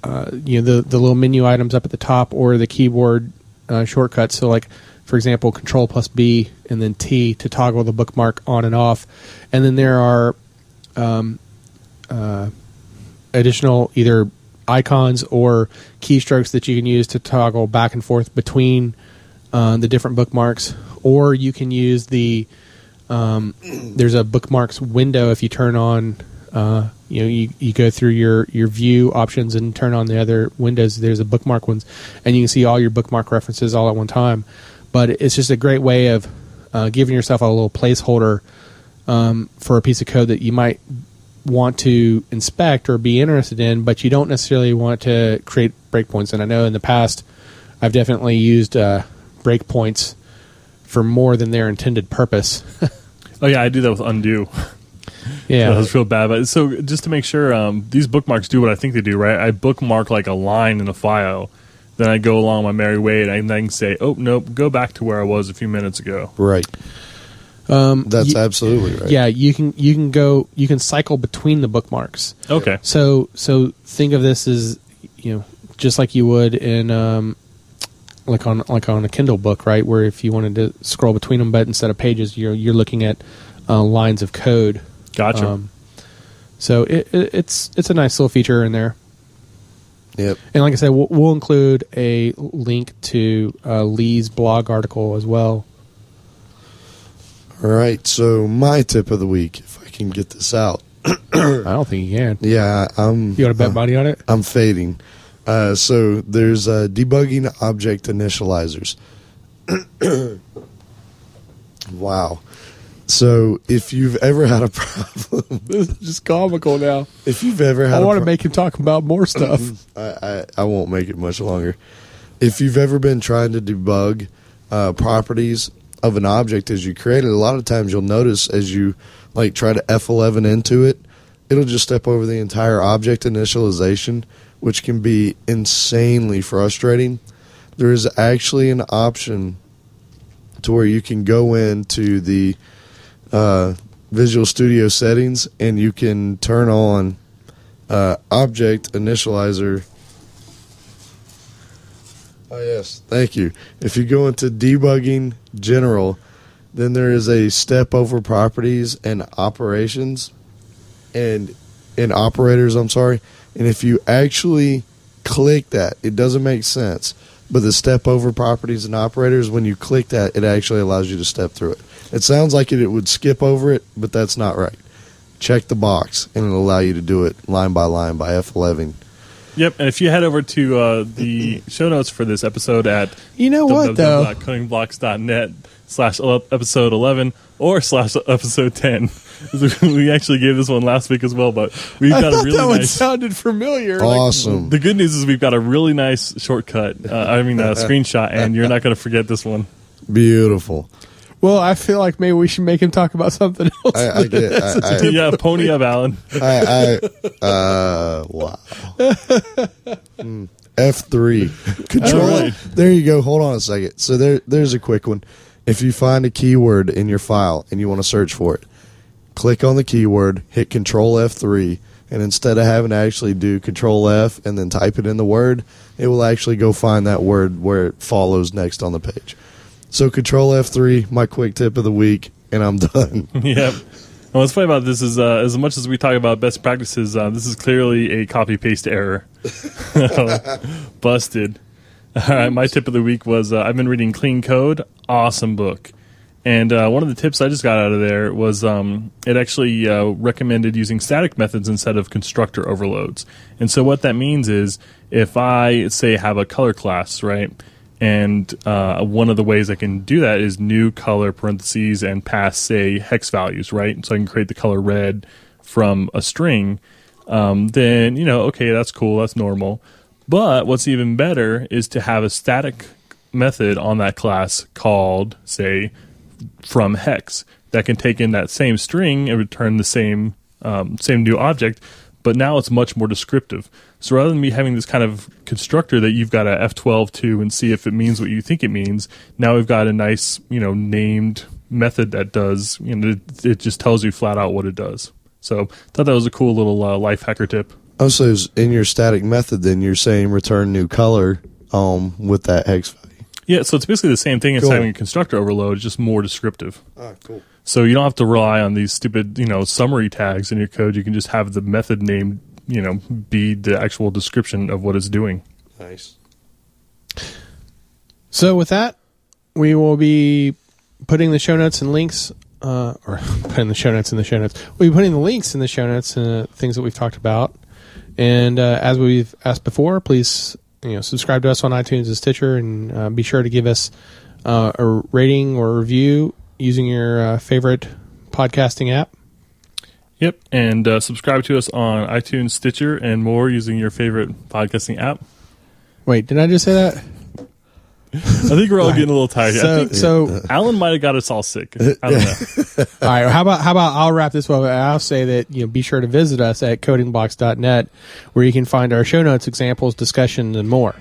uh, you know the the little menu items up at the top or the keyboard uh, shortcuts. So like for example, Control plus B and then T to toggle the bookmark on and off, and then there are um, uh, additional either icons or keystrokes that you can use to toggle back and forth between uh, the different bookmarks, or you can use the um, there's a bookmarks window if you turn on uh, you know you, you go through your, your view options and turn on the other windows there's a bookmark ones and you can see all your bookmark references all at one time but it's just a great way of uh, giving yourself a little placeholder um, for a piece of code that you might want to inspect or be interested in, but you don't necessarily want to create breakpoints. And I know in the past, I've definitely used uh, breakpoints for more than their intended purpose. Oh yeah, I do that with undo. yeah, that was real bad. But so just to make sure, um, these bookmarks do what I think they do, right? I bookmark like a line in a file, then I go along my merry way, and I then say, "Oh nope, go back to where I was a few minutes ago." Right. um, That's y- absolutely right. yeah. You can you can go you can cycle between the bookmarks. Okay. So so think of this as you know just like you would in um, like on like on a Kindle book, right? Where if you wanted to scroll between them, but instead of pages, you're you're looking at uh, lines of code. Gotcha. Um, so it, it, it's it's a nice little feature in there. Yep. And like I said, we'll, we'll include a link to uh, Lee's blog article as well. All right. So my tip of the week, if I can get this out. I don't think you can. Yeah, I'm. You want to bet uh, money on it? I'm fading. Uh, so there's uh, debugging object initializers. wow. So if you've ever had a problem, This is just comical now. if you've ever had, I want to pro- make him talk about more stuff. I, I, I won't make it much longer. If you've ever been trying to debug uh, properties of an object as you create it, a lot of times you'll notice as you like try to F11 into it, it'll just step over the entire object initialization, which can be insanely frustrating. There is actually an option to where you can go into the uh, Visual Studio settings and you can turn on uh, object initializer. Oh yes, thank you. If you go into debugging general, then there is a step over properties and operations, and in operators. I'm sorry, and if you actually click that, it doesn't make sense. But the step over properties and operators, when you click that, it actually allows you to step through it. It sounds like it, it would skip over it, but that's not right. Check the box, and it'll allow you to do it line by line by F11. Yep. And if you head over to uh, the show notes for this episode at You know what though? www.codingblocks.net slash episode 11 or slash episode 10. we actually gave this one last week as well, but we've got a thought really that one nice. sounded familiar. Like, Awesome. the good news is we've got a really nice shortcut. Uh, I mean, a screenshot, and you're not going to forget this one. Beautiful. Well, I feel like maybe we should make him talk about something else. I, I get. I, I, yeah, pony up, Allen. I, I uh, wow. Mm. F three. Control. Really? There you go. Hold on a second. So there, there's a quick one. If you find a keyword in your file and you want to search for it, click on the keyword, hit Control F three, and instead of having to actually do Control F and then type it in the word, it will actually go find that word where it follows next on the page. So Control F three, my quick tip of the week, and I'm done. yep. And what's funny about this is, uh, as much as we talk about best practices, uh, this is clearly a copy paste error. Busted. All right, my tip of the week was uh, I've been reading Clean Code. Awesome book. And uh, one of the tips I just got out of there was um, it actually uh, recommended using static methods instead of constructor overloads. And so what that means is if I say have a color class, right? And uh, one of the ways I can do that is new color parentheses and pass say hex values, right? So I can create the color red from a string. Um, then you know, okay, that's cool, that's normal. But what's even better is to have a static method on that class called say from hex that can take in that same string and return the same um, same new object, but now it's much more descriptive. So rather than me having this kind of constructor that you've got a F12 to and see if it means what you think it means, now we've got a nice you know named method that does you know it, it just tells you flat out what it does. So thought that was a cool little uh, life hacker tip. Also, is in your static method, then you're saying return new color um, with that hex value. Yeah, so it's basically the same thing as Cool. having a constructor overload, it's just more descriptive. Ah, cool. So you don't have to rely on these stupid, you know, summary tags in your code. You can just have the method name, you know, be the actual description of what it's doing. Nice. So with that, we will be putting the show notes and links, uh, or putting the show notes in the show notes. We'll be putting the links in the show notes and uh, things that we've talked about. And uh, as we've asked before, please you know subscribe to us on iTunes and Stitcher, and uh, be sure to give us uh, a rating or review using your uh, favorite podcasting app. Yep, and uh, subscribe to us on iTunes, Stitcher, and more using your favorite podcasting app. Wait, did I just say that? I think we're all getting a little tired. I So, think so Allen might have got us all sick. I don't know. All right. How about how about I'll wrap this up. I'll say that you know be sure to visit us at codingblocks.net where you can find our show notes, examples, discussion, and more.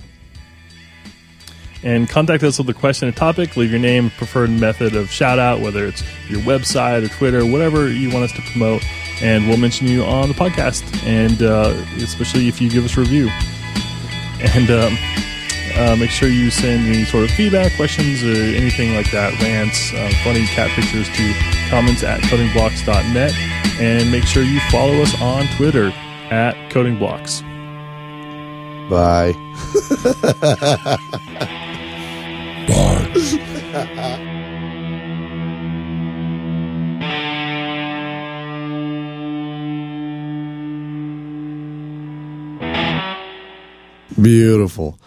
And contact us with a question or topic. Leave your name, preferred method of shout out, whether it's your website or Twitter, whatever you want us to promote, and we'll mention you on the podcast. And uh, especially if you give us a review. And um, uh, make sure you send any sort of feedback, questions, or anything like that, rants, uh, funny cat pictures to comments at codingblocks.net. And make sure you follow us on Twitter at codingblocks. Beautiful.